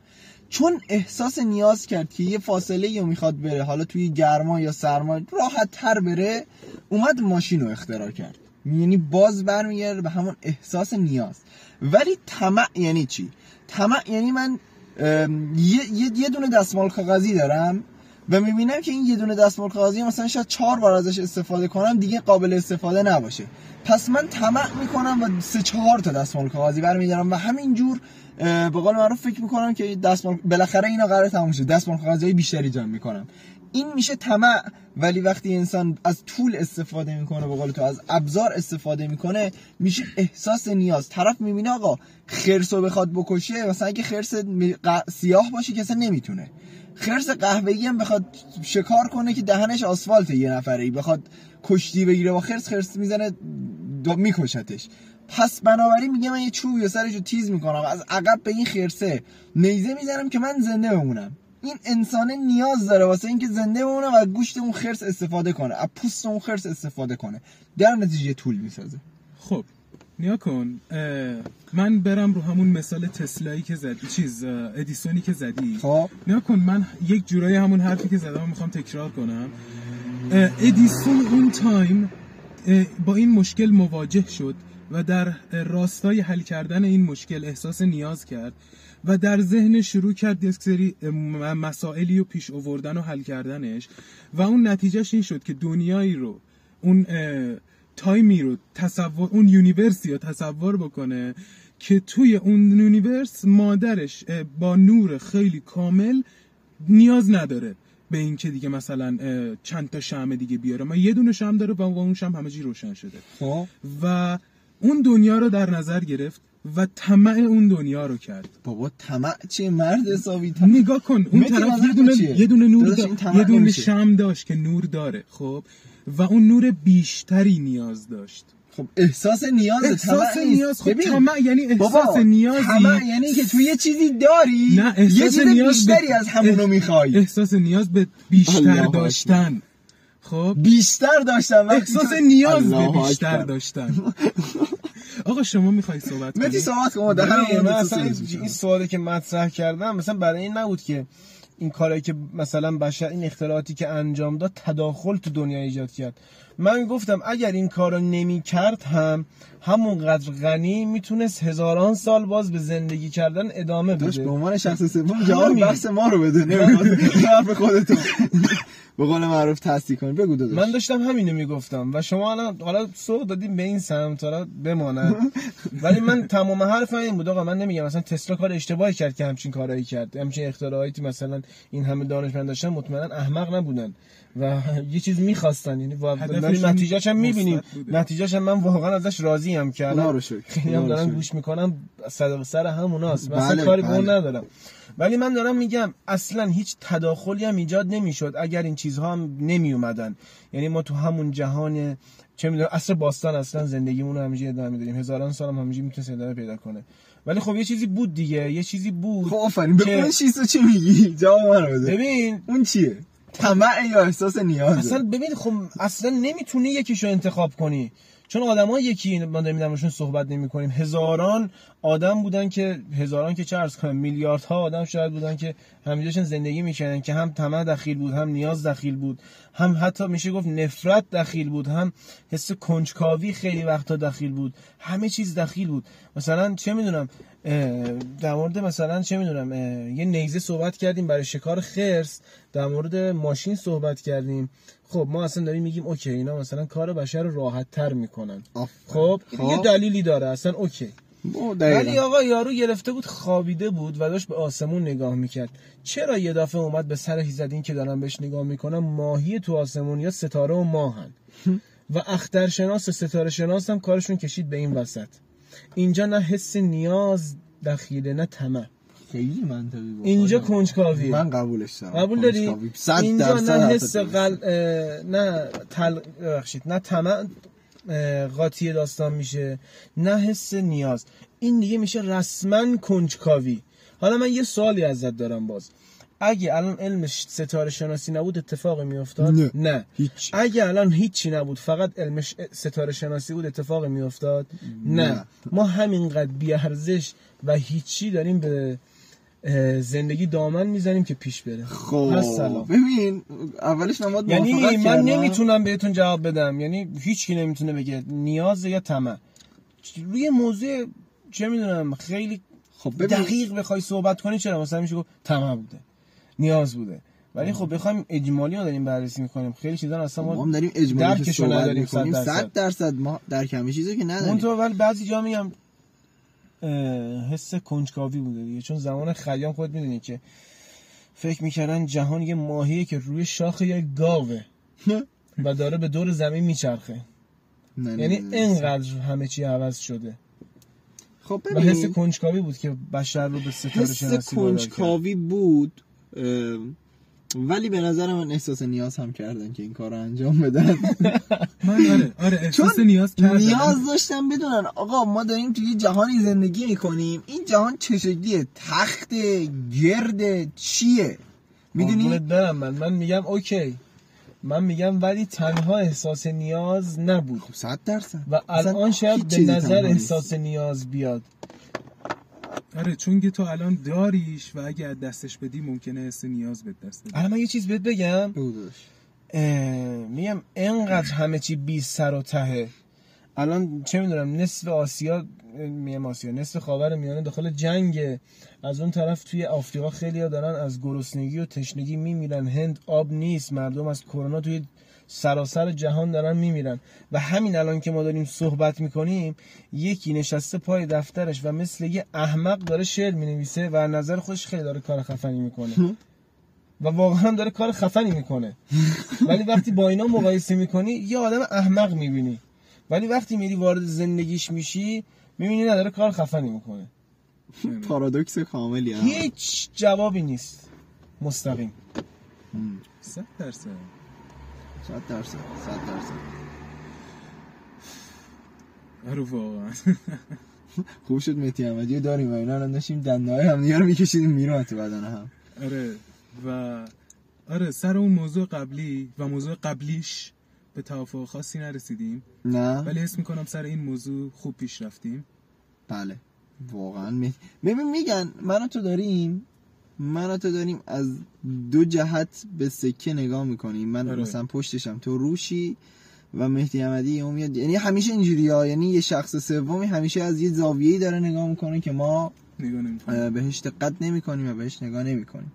چون احساس نیاز کرد که یه فاصله رو می‌خواد بره حالا توی گرما یا سرما راحت تر بره اومد ماشین رو اختراع کرد. یعنی باز برمیگرده به همون احساس نیاز. ولی طمع یعنی چی؟ طمع یعنی من یه, یه, دونه دستمال کاغذی دارم و می‌بینم که این یه دونه دستمال کاغذی مثلا شاید چهار بار ازش استفاده کنم دیگه قابل استفاده نباشه. پس من طمع می‌کنم و سه چهار تا دستمال کاغذی برمیدارم و همینجور به قول معروف فکر می‌کنم که دستمال بالاخره اینا قرار تموم شه. دستمال کاغذی بیشتری جمع می‌کنم. این میشه طمع. ولی وقتی انسان از طول استفاده می‌کنه به تو از ابزار استفاده می‌کنه میشه احساس نیاز. طرف می‌بینه آقا خرس رو بخواد بکشه مثلا اگه خرس سیاه باشه که اصلا نمی‌تونه. خرس قهوه‌ای هم بخواد شکار کنه که دهنش آسفالت یه نفره ای بخواد کشتی بگیره با خرس خرس می‌زنه میکشتش. پس بنابراین میگه من یه چوبی و سرش رو تیز می‌کنم. از عقب به این خرسه نیزه می‌زنم که من زنده بمونم. این انسان نیاز داره واسه اینکه زنده بمونه و گوشت اون خرس استفاده کنه از پوست اون خرس استفاده کنه. در نتیجه طول می‌سازه. خب نیا کن. من برم رو همون مثال تسلایی که زدی چیز ادیسونی که زدی. خب. نیا کن من یک جورایی همون حرفی که زدم می‌خوام تکرار کنم. ادیسون اون تایم با این مشکل مواجه شد و در راستای حل کردن این مشکل احساس نیاز کرد. و در ذهن شروع کرد یک سری مسائلی رو پیش آوردن و حل کردنش و اون نتیجهش این شد که دنیایی رو اون time ی رو تصور اون universe ی رو تصور بکنه که توی اون universe مادرش با نور خیلی کامل نیاز نداره به این که دیگه مثلا چند تا شمع دیگه بیاره. ما یه دونه شمع داره و اون شمع همه چی روشن شده. خب. و اون دنیا رو در نظر گرفت و طمع اون دنیا رو کرد بابا طمع چیه مرد حسابی نگاه کن اون طرف یه دونه چیه؟ یه دونه نور دا- یه دونه. شم داشت که نور داره خب و اون نور بیشتری نیاز داشت خب احساس نیاز احساس. نیاز خب ببین، طمع یعنی بابا احساس نیازی طمع یعنی که تو یه چیزی داری نه، احساس یه چیز نیاز بیشتری از همونو می‌خوای احساس نیاز به بیشتر. داشتن خب بیشتر وقتی احساس نیاز به بیشتر. داشتن [LAUGHS] آقا شما می‌خوای صحبت متی کنی؟ صحبت کن ما در من اصلا این سوالی که مطرح کردم مثلا برای این نبود که این کارایی که مثلا بشر این اختراعاتی که انجام داد تداخل تو دنیا ایجاد کرد. من گفتم اگر این کارو نمی کرد هم همونقدر غنی می‌تونست هزاران سال باز به زندگی کردن ادامه داشت به بده عنوان شخص سوم جواب. بحث ما رو بده. نمی‌خواد [LAUGHS] حرف خودتون. به قول معروف تصدیق کن بگو داداش. من داشتم همینو می‌گفتم و شما الان حالا سوق دادیم به این سمت حالا بماند. [LAUGHS] ولی من تمام حرفم این بود. آقا من نمیگم مثلا تسلا کار اشتباهی کرد که همچین کارایی کرد. همچین اختراعاتی مثلا این همه دانشمند داشتن مطمئنا احمق نبودن. و یه چیز می‌خواستن یعنی داریم نتیجهش هم می‌بینیم. نتیجهش هم من واقعا ازش راضی هم که الان. خیلی هم دارن. گوش می‌کنم صدق سر هموناست. مثلا بله، کاری بله. ندارم. ولی من دارم میگم اصلا هیچ تداخلی هم ایجاد نمی‌شد اگر این چیزها هم نمی اومدن یعنی ما تو همون جهان چه می‌دونم عصر باستان اصلا زندگیمون رو ادامه می‌دادیم هزاران سال هم همینجوری می‌تونه ادامه پیدا کنه. ولی خب یه چیزی بود دیگه. یه چیزی بود خب آفرین. به اون چی میگی؟ جواب من بده. ببین اون چیه؟ طمع یا احساس نیازه اصلا ببین خب اصلا نمی‌تونی یکیشو انتخاب کنی. چون آدما یکی ما داریم صحبت نمی کنیم هزاران آدم بودن که هزاران که چه ارز کنم میلیاردها آدم شاید بودن که همینجاشون زندگی می‌کنن که هم طمع دخیل بود هم نیاز دخیل بود. هم حتی میشه گفت نفرت دخیل بود هم حس کنجکاوی خیلی وقتا دخیل بود همه چیز دخیل بود. مثلا چه می‌دونم در مورد مثلا چه می‌دونم یه نیزه صحبت کردیم برای شکار خرس در مورد ماشین صحبت کردیم. خب ما اصلا داریم میگیم اوکی اینا مثلا کار بشر رو راحت تر می‌کنن خب یه خب. دلیلی داره اصلا اوکی. ولی. آقا یارو گرفته بود خوابیده بود و داشت به آسمون نگاه می‌کرد. چرا یه دفعه اومد به سر زد این که دارن بهش نگاه می‌کنم ماهی تو آسمون یا ستاره و ماهن. [LAUGHS] و اخترشناس و ستاره شناس هم کارشون کشید به این وسط. اینجا نه حس نیاز دخیله نه طمع. خیلی منطقی بود. اینجا کنجکاویه. من قبولش دارم. قبول داری؟ کنجکاوی. اینجا نه حس. قل... نه تل... ببخشید نه طمع. اه، قاطی داستان میشه. نه حس نیاز. این دیگه میشه رسما کنجکاوی. حالا من یه سوالی ازت دارم باز. اگه الان علم ستاره شناسی نبود اتفاقی میافتاد؟ نه. نه. هیچ. اگه الان هیچی نبود فقط علم ستاره شناسی بود اتفاقی میافتاد؟ نه. نه. ما همینقدر بیارزش و هیچی داریم به زندگی دامن می‌زنیم که پیش بره. خب السلام. ببین اولش من باید یعنی من کردم. نمی‌تونم بهتون جواب بدم. یعنی هیچکی نمی‌تونه بگه نیاز یا طمع. روی موضوع چه می‌دونم خیلی خب ببین. دقیق بخوای صحبت کنی چرا؟ مثلا میشه گفت طمع بوده نیاز بوده. ولی خب بخوایم اجمالی رو داریم بررسی می‌کنیم. خیلی چیزا اصلا ما ما داریم اجمالی درکشو نداریم می‌کنیم. 100 درصد. صد درصد ما در کمی چیزی که نداریم. منتها ولی بعضی جا میگم حس کنجکاوی بوده دیگه. چون زمان خیام خود می‌دونی که فکر می‌کردن جهان یه ماهیه که روی شاخ یه گاوه [LAUGHS] و داره به دور زمین میچرخه. یعنی. اینقدر همه چی عوض شده. خب و حس کنجکاوی بود که بشر رو به ستاره حس شناسی کرد. کنجکاوی بود ولی به نظر من احساس نیاز هم کردن که این کار رو انجام بدن. [LAUGHS] من آره آره احساس نیاز کردم نیاز داشتن بدونن آقا ما داریم توی جهانی زندگی می‌کنیم. این جهان چه شکلیه؟ تخت گرد چیه؟ می‌دونی؟ برم من من میگم اوکی. من میگم ولی تنها احساس نیاز نبود. خب صد درصد. و الان شاید به نظر. احساس نیاز بیاد. آره چون که تو الان داریش و اگه از دستش بدی ممکنه حس نیاز به دست بدی. الان من یه چیز بهت بگم. اه، میگم انقدر همه چی بی سر و تهه الان چه می‌دونم نصف آسیا اه، میگم آسیا نصف خاور میانه داخل جنگه از اون طرف توی آفریقا خیلی ها دارن از گرسنگی و تشنگی میمیرن. هند آب نیست مردم از کرونا توی سراسر جهان دارن میمیرن. و همین الان که ما داریم صحبت می‌کنیم یکی نشسته پای دفترش و مثل یه احمق داره شعر می‌نویسه و نظر خودش خیلی داره کار خفنی می‌کنه. [LAUGHS] و واقعا هم داره کار خفنی می‌کنه. [LAUGHS] ولی وقتی با اینا مقایسه می‌کنی یه آدم احمق می‌بینی. ولی وقتی میری وارد زندگیش میشی می‌بینی نداره کار خفنی می‌کنه. [LAUGHS] پارادوکس کاملی. هیچ جوابی نیست. مستقیم. صد درصد. صد درصد صد درصد. آره واقعا. خوب شد مهدی احمدی رو داریم و اینا الان داشتیم هم دیگه رو میکشیدیم میرون تو بدن هم. آره و آره سر اون موضوع قبلی و موضوع قبلیش به توافق خاصی نرسیدیم. نه. ولی حس می‌کنم سر این موضوع خوب پیش رفتیم. بله. واقعا می- میگن من و تو داریم؟ من و تو داریم از دو جهت به سکه نگاه می‌کنیم. من آره. مثلا پشتشم تو روشی و مهدی احمدی اون میاد. یعنی همیشه اینجوری ها یعنی یه شخص سومی همیشه از یه زاویه‌ای داره نگاه می‌کنه که ما نگاه بهش دقت نمی‌کنیم و بهش نگاه نمی‌کنیم.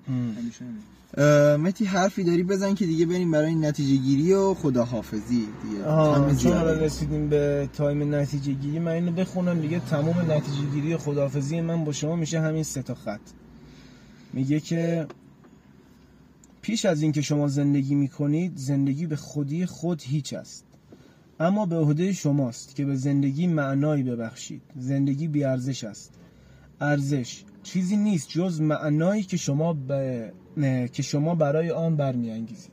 متی حرفی داری بزن که دیگه بریم برای نتیجه گیری و خداحافظی دیگه. چون الان زیاده. رسیدیم به تایم نتیجه گیری من اینو بخونم دیگه. تمام نتیجه گیری و خداحافظی من با شما میشه همین سه تا خط. میگه که پیش از اینکه شما زندگی می‌کنید زندگی به خودی خود هیچ است. اما به عهده شماست که به زندگی معنایی ببخشید. زندگی بیارزش است. ارزش چیزی نیست جز معنایی که شما به... نه، که شما برای آن برمیانگیزید.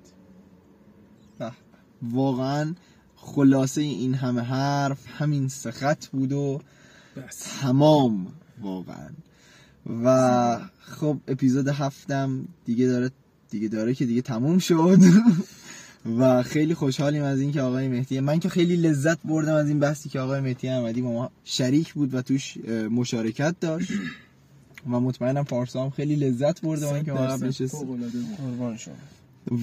واقعا خلاصه این همه حرف همین سه خط بود و بس. تمام واقعا. و خب اپیزود هفتم دیگه داره دیگه داره که دیگه تموم شد. و خیلی خوشحالیم از اینکه آقای مهدی من که خیلی لذت بردم از این بحثی که آقای مهدی احمدی با ما شریک بود و توش مشارکت داشت. و مطمئنم پارسا هم خیلی لذت برده با اینکه ما شما.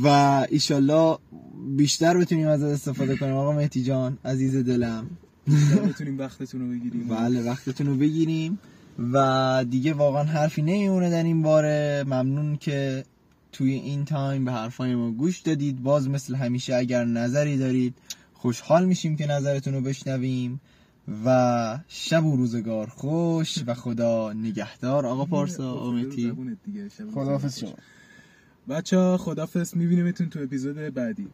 و ایشالله بیشتر بتونیم ازت استفاده کنیم. آقا مهدی جان عزیز دلم. بتونیم وقتتون رو بگیریم. بله وقتتون رو بگیریم. و دیگه واقعا حرفی نمیمونه در این باره. ممنون که توی این تایم به حرفای ما گوش دادید. باز مثل همیشه اگر نظری دارید خوشحال میشیم که نظرتون رو بشنویم و شب و روزگار خوش و خدا نگهدار. آقا پارسا آمتی خداحافظ شما. بچه ها خدافظ میبینیمتون تو اپیزود بعدی.